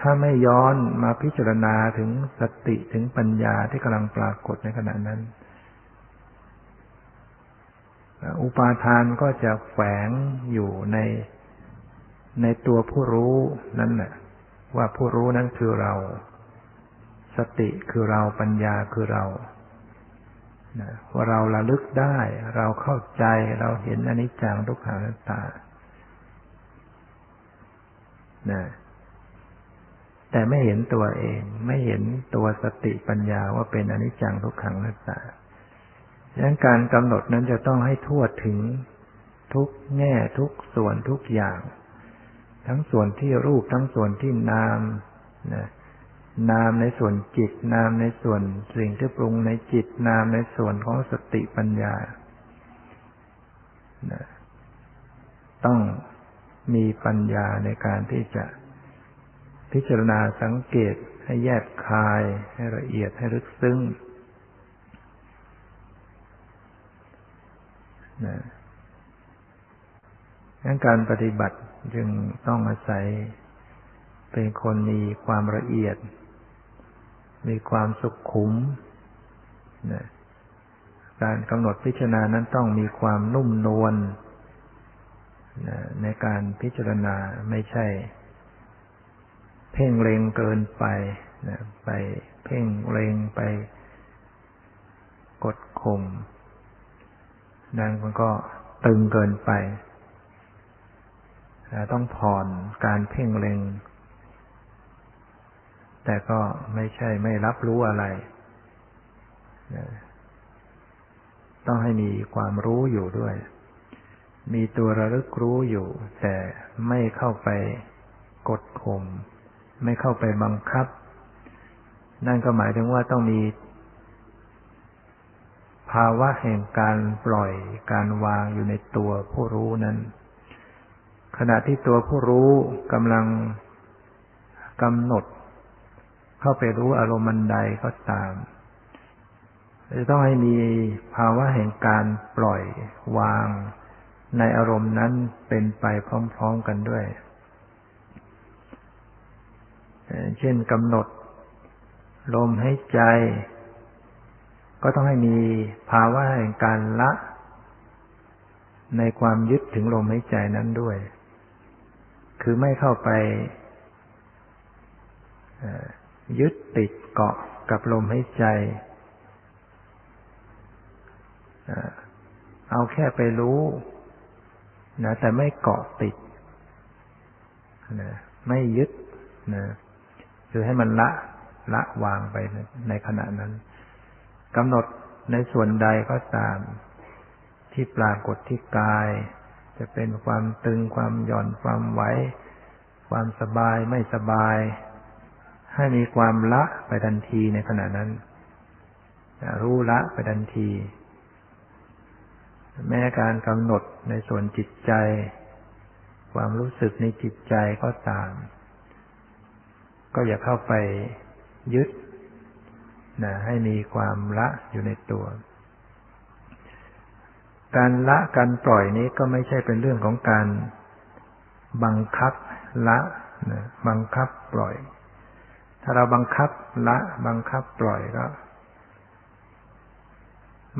ถ้าไม่ย้อนมาพิจารณาถึงสติถึงปัญญาที่กำลังปรากฏในขณะนั้น อุปาทานก็จะแฝงอยู่ในในตัวผู้รู้นั้นแหละ ว่าผู้รู้นั้นคือเรา สติคือเราปัญญาคือเราว่าเราระลึกได้ เราเข้าใจเราเห็นอนิจจังทุกขังนัตตานะแต่ไม่เห็นตัวเอง ไม่เห็นตัวสติปัญญาว่าเป็นอนิจจังทุกขังนัตตาดังนั้นการกำหนดนั้นจะต้องให้ทั่วถึงทุกแง่ทุกส่วนทุกอย่าง ทั้งส่วนที่รูปทั้งส่วนที่นามนะนามในส่วนจิต นามในส่วนสิ่งที่ปรุงในจิต นามในส่วนของสติปัญญานะต้องมีปัญญาในการที่จะพิจารณาสังเกตให้แยกคาย ให้ละเอียดให้ลึกซึ้งนะงั้นการปฏิบัติ จึงต้องอาศัย เป็นคนมีความละเอียด มีความสุขขุมนะการกำหนดพิจารณานั้นต้องมีความนุ่มนวลในการพิจารณาไม่ใช่ เพ่งเล็งเกินไปไปเพ่งเล็งไป กดข่มนั่นมันก็ตึงเกินไป ต้องผ่อนการเพ่งเล็ง แต่ก็ไม่ใช่ไม่รับรู้อะไร ต้องให้มีความรู้อยู่ด้วย มีตัวระลึกรู้อยู่ แต่ไม่เข้าไปกดข่มไม่เข้าไปบังคับ นั่นก็หมายถึงว่าต้องมี ภาวะแห่งการปล่อยการวางอยู่ในตัวผู้รู้นั้น ขณะที่ตัวผู้รู้กำลังกำหนด เข้าไปรู้อารมณ์ใดก็ตามจะต้องให้มีภาวะแห่งการปล่อยวางในอารมณ์นั้นเป็นไปพร้อมๆกันด้วย เช่นกำหนด ลมให้ใจ ก็ต้องให้มีภาวะแห่งการละ ในความยึดถึงลมหายใจนั้นด้วย คือไม่เข้าไปยึดติดเกาะกับลมหายใจ เอาแค่ไปรู้นะแต่ไม่เกาะติดนะไม่ยึดนะคือให้มันละละวางไปในขณะนั้นกำหนดในส่วนใดก็ตาม ที่ปรากฏที่กาย จะเป็นความตึงความหย่อนความไหว ความสบายไม่สบาย ให้มีความละไปทันทีในขณะนั้น รู้ละไปทันที แม้การกำหนดในส่วนจิตใจ ความรู้สึกในจิตใจก็ตาม ก็อย่าเข้าไปยึดนะให้มีความละอยู่ในตัว การละการปล่อยนี้ก็ไม่ใช่เป็นเรื่องของการบังคับละนะบังคับปล่อย ถ้าเราบังคับละ บังคับปล่อยก็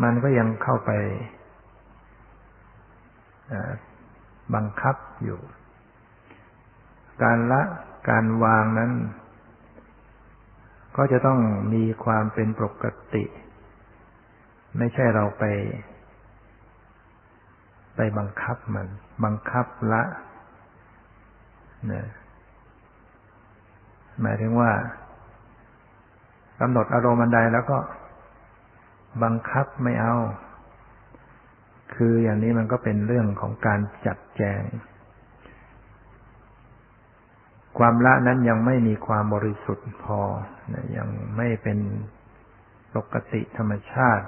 มันก็ยังเข้าไปบังคับอยู่ การละการวางนั้น ก็จะต้องมีความเป็นปกติ ไม่ใช่เราไป ไปบังคับมัน บังคับละนะหมายถึงว่ากำหนดอารมณ์อันใดแล้วก็ บังคับไม่เอา คืออย่างนี้มันก็เป็นเรื่องของการจัดแจง ความละนั้นยังไม่มีความบริสุทธิ์พอ ยังไม่เป็นปกติธรรมชาติ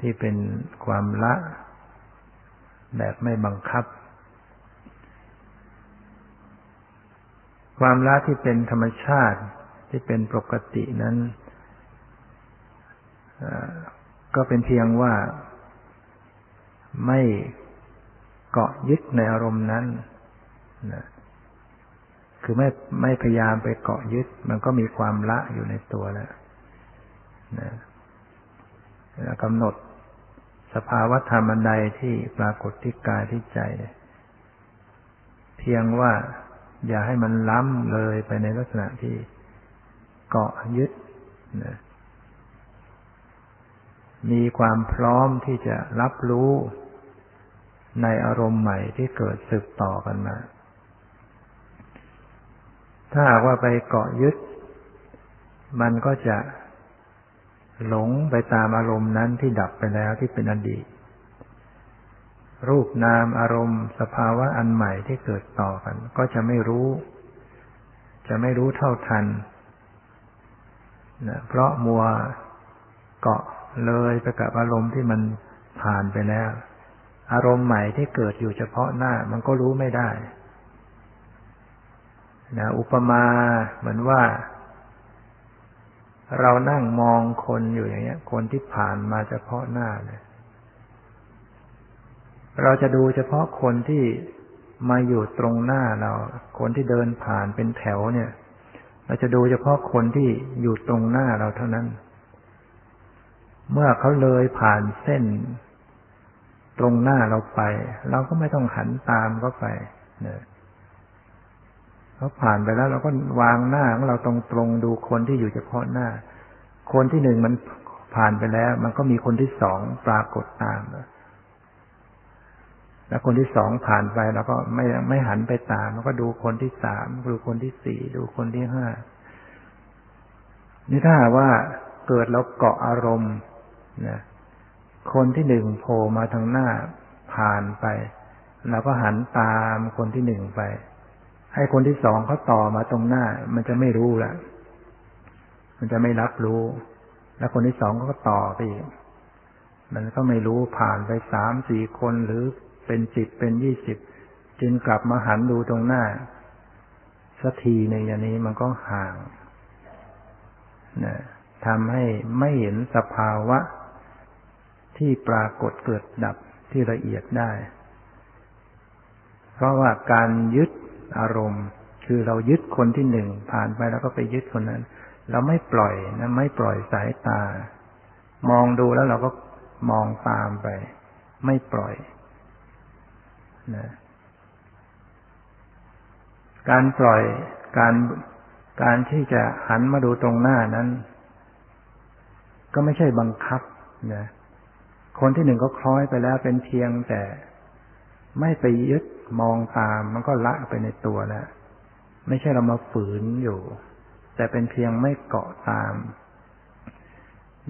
ที่เป็นความละ แบบไม่บังคับ ความละที่เป็นธรรมชาติที่เป็นปกตินั้นก็เป็นเพียงว่าไม่เกาะยึดในอารมณ์นั้นนะคือไม่ไม่พยายามไปเกาะยึด มันก็มีความละอยู่ในตัวแล้วนะกำหนด สภาวะธรรมใดที่ปรากฏที่กายที่ใจ เพียงว่าอย่าให้มันล้ำเลยไปในลักษณะที่เกาะยึดนะมีความพร้อมที่จะรับรู้ในอารมณ์ใหม่ที่เกิดสืบต่อกันมา ถ้าหากว่าไปเกาะยึด มันก็จะ หลงไปตามอารมณ์นั้นที่ดับไปแล้วที่เป็นอดีต รูปนามอารมณ์ สภาวะอันใหม่ที่เกิดต่อกัน ก็จะไม่รู้ จะไม่รู้เท่าทันนะเพราะมัวเกาะเลยไปกับอารมณ์ที่มันผ่านไปแล้ว อารมณ์ใหม่ที่เกิดอยู่เฉพาะหน้ามันก็รู้ไม่ได้นะอุปมาเหมือนว่า เรานั่งมองคนอยู่อย่างเงี้ย คนที่ผ่านมาเฉพาะหน้าเนี่ยเราจะดูเฉพาะคนที่มาอยู่ตรงหน้าเรา คนที่เดินผ่านเป็นแถวเนี่ย เราจะดูเฉพาะคนที่อยู่ตรงหน้าเราเท่านั้น เมื่อเขาเลยผ่านเส้น ตรงหน้าเราไป เราก็ไม่ต้องหันตามเขาไปเนี่ย เขาผ่านไปแล้ว เราก็วางหน้าของเราตรงๆดูคนที่อยู่เฉพาะหน้า คนที่หนึ่งมันผ่านไปแล้ว มันก็มีคนที่สองปรากฏตามแล้วคนที่สองผ่านไปเราก็ไม่ไม่หันไปตามเราก็ดูคนที่สามดูคนที่สี่ดูคนที่ห้านี่ถ้าว่าเกิดเราเกาะอารมณ์นะคนที่หนึ่งโผล่มาทางหน้าผ่านไปเราก็หันตามคนที่หนึ่งไป ให้คนที่สองเขาต่อมาตรงหน้า มันจะไม่รู้ละมันจะไม่รับรู้ แล้วคนที่สองก็ต่อไปอีกมันก็ไม่รู้ผ่านไปสามสี่คนหรือเป็นสิบเป็นยี่สิบจึงกลับมาหันดูตรงหน้าสักทีในอย่างนี้มันก็ห่างนะทำให้ไม่เห็นสภาวะ ที่ปรากฏเกิดดับที่ละเอียดได้ เพราะว่าการยึด อารมณ์ คือเรายึดคนที่หนึ่งผ่านไปแล้วก็ไปยึดคนนั้น เราไม่ปล่อยนะไม่ปล่อยสายตา มองดูแล้วเราก็มองตามไป ไม่ปล่อยนะการปล่อยการการที่จะหันมาดูตรงหน้านั้น ก็ไม่ใช่บังคับนะคนที่หนึ่งก็คล้อยไปแล้วเป็นเพียงแต่ไม่ไปยึด มองตามมันก็ละไปในตัวแล้วไม่ใช่เรามาฝืนอยู่ แต่เป็นเพียงไม่เกาะตาม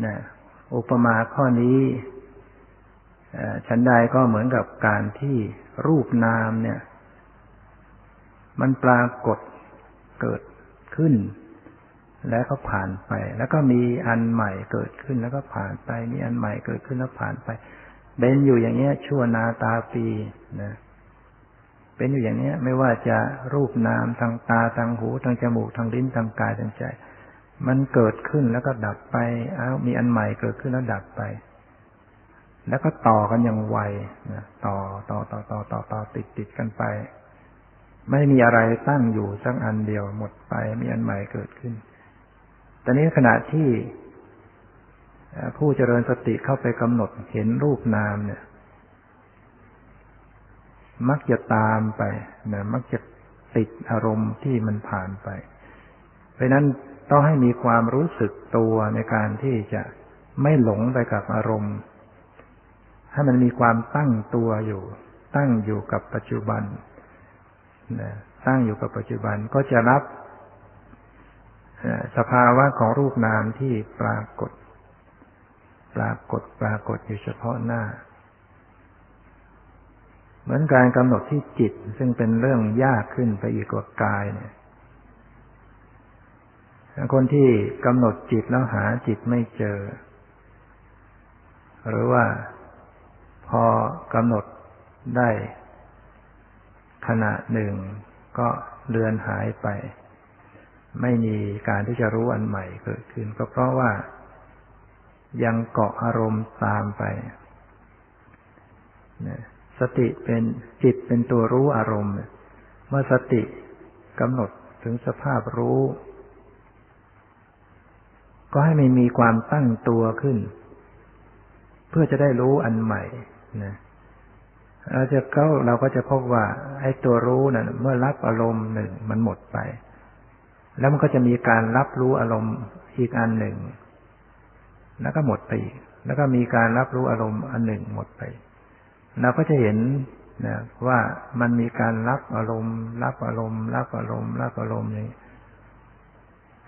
นะอุปมาข้อนี้ฉันใดก็เหมือนกับการที่รูปนามเนี่ย มันปรากฏเกิดขึ้น แล้วก็ผ่านไป แล้วก็มีอันใหม่เกิดขึ้นแล้วก็ผ่านไป มีอันใหม่เกิดขึ้นแล้วผ่านไปเป็นอยู่อย่างเงี้ยชั่วนาตาปีนะ เป็นอยู่อย่างนี้ไม่ว่าจะรูปนามทางตาทางหูทางจมูกทางลิ้นทางกายทางใจ มันเกิดขึ้นแล้วก็ดับไปอ้าวมีอันใหม่เกิดขึ้นแล้วดับไป แล้วก็ต่อกันอย่างไวนะต่อต่อต่อต่อต่อต่อติดติดกันไป ไม่มีอะไรตั้งอยู่สักอันเดียวหมดไป มีอันใหม่เกิดขึ้นแต่นี้ขณะที่ผู้เจริญสติเข้าไปกำหนดเห็นรูปนามเนี่ย มักจะตามไปนะมักจะติดอารมณ์ที่มันผ่านไป เพราะนั้นต้องให้มีความรู้สึกตัวในการที่จะไม่หลงไปกับอารมณ์ ให้มันมีความตั้งตัวอยู่ ตั้งอยู่กับปัจจุบันนะตั้งอยู่กับปัจจุบันก็จะรับสภาวะของรูปนามที่ปรากฏ ปรากฏปรากฏอยู่เฉพาะหน้า เหมือนการกำหนดที่จิต ซึ่งเป็นเรื่องยากขึ้นไปอีกกว่ากายเนี่ยคนที่กำหนดจิตแล้วหาจิตไม่เจอ หรือว่าพอกำหนดได้ ขณะหนึ่งก็เลือนหายไป ไม่มีการที่จะรู้อันใหม่เกิดขึ้น ก็เพราะว่า ยังเกาะอารมณ์ตามไป สติเป็นจิตเป็นตัวรู้อารมณ์ เมื่อสติกำหนดถึงสภาพรู้ ก็ให้ไม่มีความตั้งตัวขึ้น เพื่อจะได้รู้อันใหม่นะเราจะเข้าเราก็จะพบว่า ไอ้ตัวรู้นะ่ะ เมื่อรับอารมณ์หนึ่งมันหมดไป แล้วมันก็จะมีการรับรู้อารมณ์อีกอันหนึ่ง แล้วก็หมดไปอีกแล้วก็มีการรับรู้อารมณ์อันหนึ่งหมดไป เราก็จะเห็นนะว่ามันมีการรับอารมณ์ รับอารมณ์ รับอารมณ์ รับอารมณ์นี้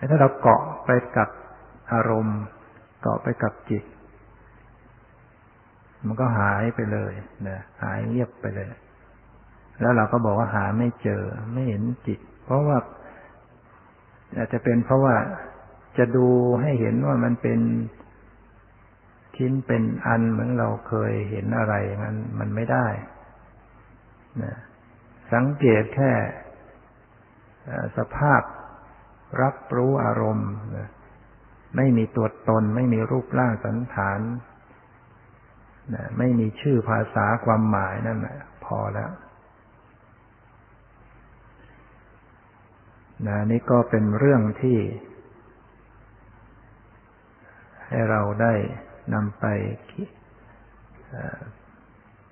ถ้าเราเกาะไปกับอารมณ์ เกาะไปกับจิต มันก็หายไปเลยนะหายเงียบไปเลย แล้วเราก็บอกว่าหาไม่เจอ ไม่เห็นจิต เพราะว่าอาจจะเป็นเพราะว่าจะดูให้เห็นว่ามันเป็น ชิ้นเป็นอันเหมือนเราเคยเห็นอะไรมันมันไม่ได้นะสังเกตแค่สภาพรับรู้อารมณ์ไม่มีตัวตน ไม่มีรูปร่างสันฐานนะไม่มีชื่อภาษาความหมายนั่นแหละพอแล้วนะนี่ก็เป็นเรื่องที่ ให้เราได้ นำไป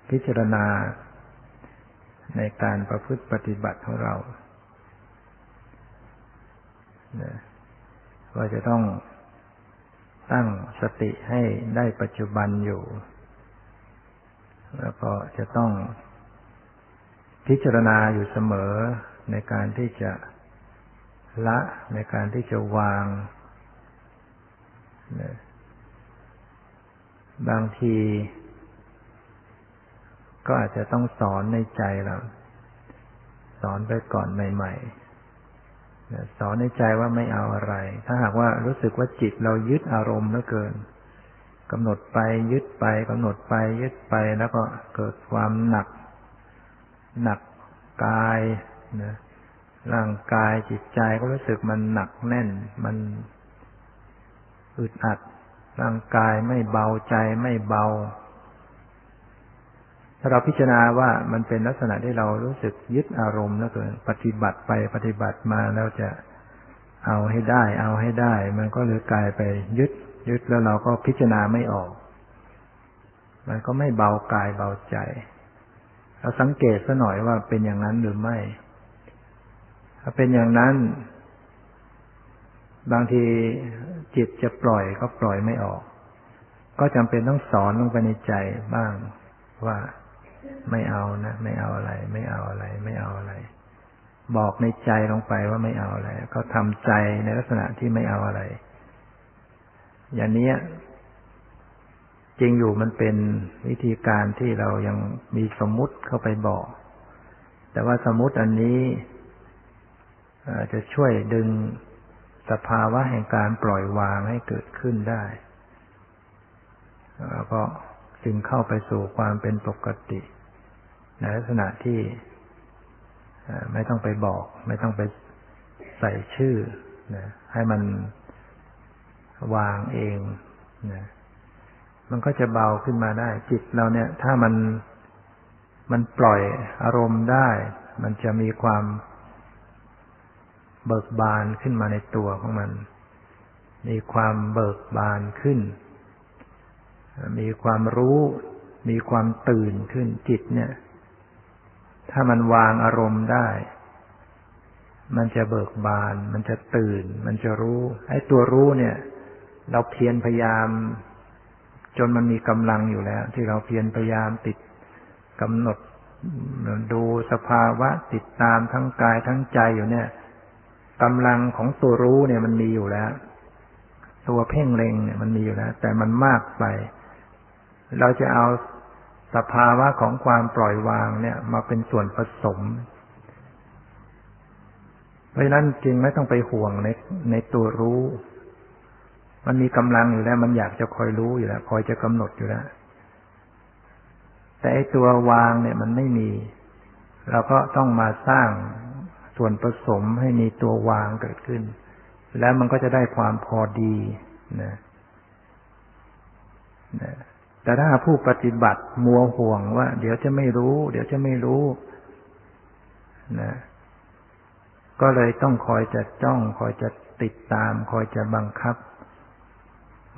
พิจารณาในการประพฤติปฏิบัติของเรา ว่าจะต้องตั้งสติให้ได้ปัจจุบันอยู่ แล้วก็จะต้องพิจารณาอยู่เสมอในการที่จะละในการที่จะวาง บางที ก็อาจจะต้องสอนในใจเรา สอนไปก่อนใหม่ๆสอนในใจว่าไม่เอาอะไร ถ้าหากว่ารู้สึกว่าจิตเรายึดอารมณ์เหลือเกินกำหนดไปยึดไปกำหนดไปยึดไปแล้วก็เกิดความหนัก หนักกายนะร่างกายจิตใจก็รู้สึกมันหนักแน่น มันอึดอัด ร่างกายไม่เบาใจไม่เบา ถ้าเราพิจารณาว่ามันเป็นลักษณะที่เรารู้สึกยึดอารมณ์แล้วเกินปฏิบัติไปปฏิบัติมาแล้วจะเอาให้ได้ เอาให้ได้ มันก็เลยกลายไปยึด ยึดแล้วเราก็พิจารณาไม่ออก มันก็ไม่เบากายเบาใจ เราสังเกตซะหน่อยว่าเป็นอย่างนั้นหรือไม่ ถ้าเป็นอย่างนั้น บางที จิตจะปล่อยก็ปล่อยไม่ออก ก็จำเป็นต้องสอนลงไปในใจบ้างว่าไม่เอานะ ไม่เอาอะไร ไม่เอาอะไร ไม่เอาอะไร บอกในใจลงไปว่าไม่เอาอะไร ก็ทำใจในลักษณะที่ไม่เอาอะไร อย่างนี้จริงอยู่มันเป็นวิธีการที่เรายังมีสมมุติเข้าไปบอก แต่ว่าสมมุติอันนี้จะช่วยดึง สภาวะแห่งการปล่อยวางให้เกิดขึ้นได้ แล้วก็จึงเข้าไปสู่ความเป็นปกติ ในลักษณะที่ไม่ต้องไปบอก ไม่ต้องไปใส่ชื่อนะให้มันวางเองนะมันก็จะเบาขึ้นมาได้ จิตเราเนี่ย ถ้ามันมันปล่อยอารมณ์ได้ มันจะมีความ เบิกบานขึ้นมาในตัวของมัน มีความเบิกบานขึ้น มีความรู้ มีความตื่นขึ้นจิตเนี่ย ถ้ามันวางอารมณ์ได้ มันจะเบิกบาน มันจะตื่น มันจะรู้ไอ้ตัวรู้เนี่ย เราเพียรพยายาม จนมันมีกำลังอยู่แล้ว ที่เราเพียรพยายามติดกำหนดดูสภาวะติดตามทั้งกายทั้งใจอยู่เนี่ย กำลังของตัวรู้เนี่ยมันมีอยู่แล้ว ตัวเพ่งเล็งเนี่ยมันมีอยู่แล้ว แต่มันมากไป เราจะเอาสภาวะของความปล่อยวางเนี่ย มาเป็นส่วนผสม เพราะนั้นจริงไม่ต้องไปห่วงในในตัวรู้ มันมีกำลังอยู่แล้ว มันอยากจะคอยรู้อยู่แล้ว คอยจะกำหนดอยู่แล้ว แต่ไอตัววางเนี่ยมันไม่มี เราก็ต้องมาสร้าง ส่วนผสมให้มีตัววางเกิดขึ้น แล้วมันก็จะได้ความพอดีนะนะแต่ถ้าผู้ปฏิบัติมัวห่วงว่า เดี๋ยวจะไม่รู้ เดี๋ยวจะไม่รู้นะก็เลยต้องคอยจะจ้อง คอยจะติดตาม คอยจะบังคับ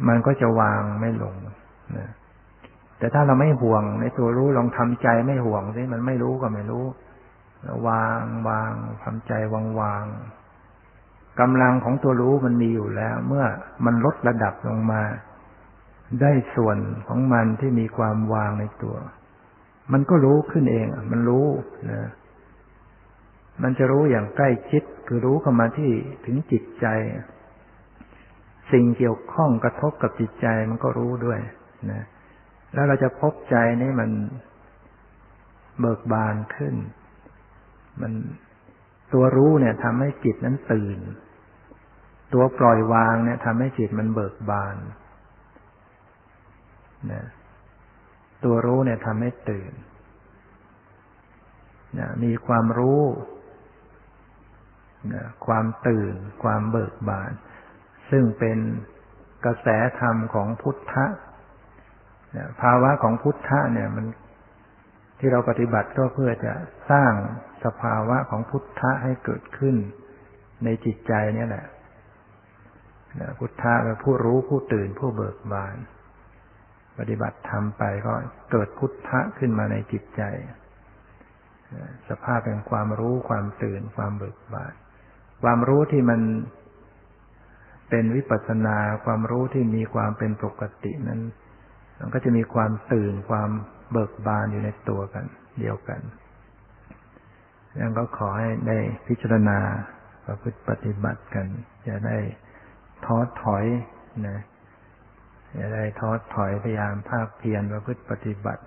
มันก็จะวางไม่ลงนะแต่ถ้าเราไม่ห่วงในตัวรู้ลองทำใจไม่ห่วงสิมันไม่รู้ก็ไม่รู้ วางวางทำใจวางวางกำลังของตัวรู้มันมีอยู่แล้ว เมื่อมันลดระดับลงมา ได้ส่วนของมันที่มีความวางในตัว มันก็รู้ขึ้นเองมันรู้นะมันจะรู้อย่างใกล้ชิดคือรู้เข้ามาที่ถึงจิตใจ สิ่งเกี่ยวข้องกระทบกับจิตใจมันก็รู้ด้วยนะแล้วเราจะพบใจนี่มันเบิกบานขึ้น มันตัวรู้เนี่ยทำให้จิตนั้นตื่น ตัวปล่อยวางเนี่ยทำให้จิตมันเบิกบานนะตัวรู้เนี่ยทำให้ตื่นนะมีความรู้นะความตื่น ความเบิกบาน ซึ่งเป็นกระแสธรรมของพุทธะภาวะของพุทธะเนี่ยมันที่เราปฏิบัติก็เพื่อจะสร้าง สภาวะของพุทธะให้เกิดขึ้น ในจิตใจนี่แหละพุทธะเป็นผู้รู้ผู้ตื่นผู้เบิกบาน ปฏิบัติธรรมไปก็เกิดพุทธะขึ้นมาในจิตใจ สภาพแห่งความรู้ความตื่นความเบิกบาน ความรู้ที่มันเป็นวิปัสสนาความรู้ที่มีความเป็นปกตินั้น มันก็จะมีความตื่นความเบิกบานอยู่ในตัวกัน เดียวกัน ยังก็ขอให้ได้พิจารณาประพฤติปฏิบัติกันจะได้ท้อถอยนะจะได้ท้อถอยพยายามภาคเพียรประพฤติปฏิบัติ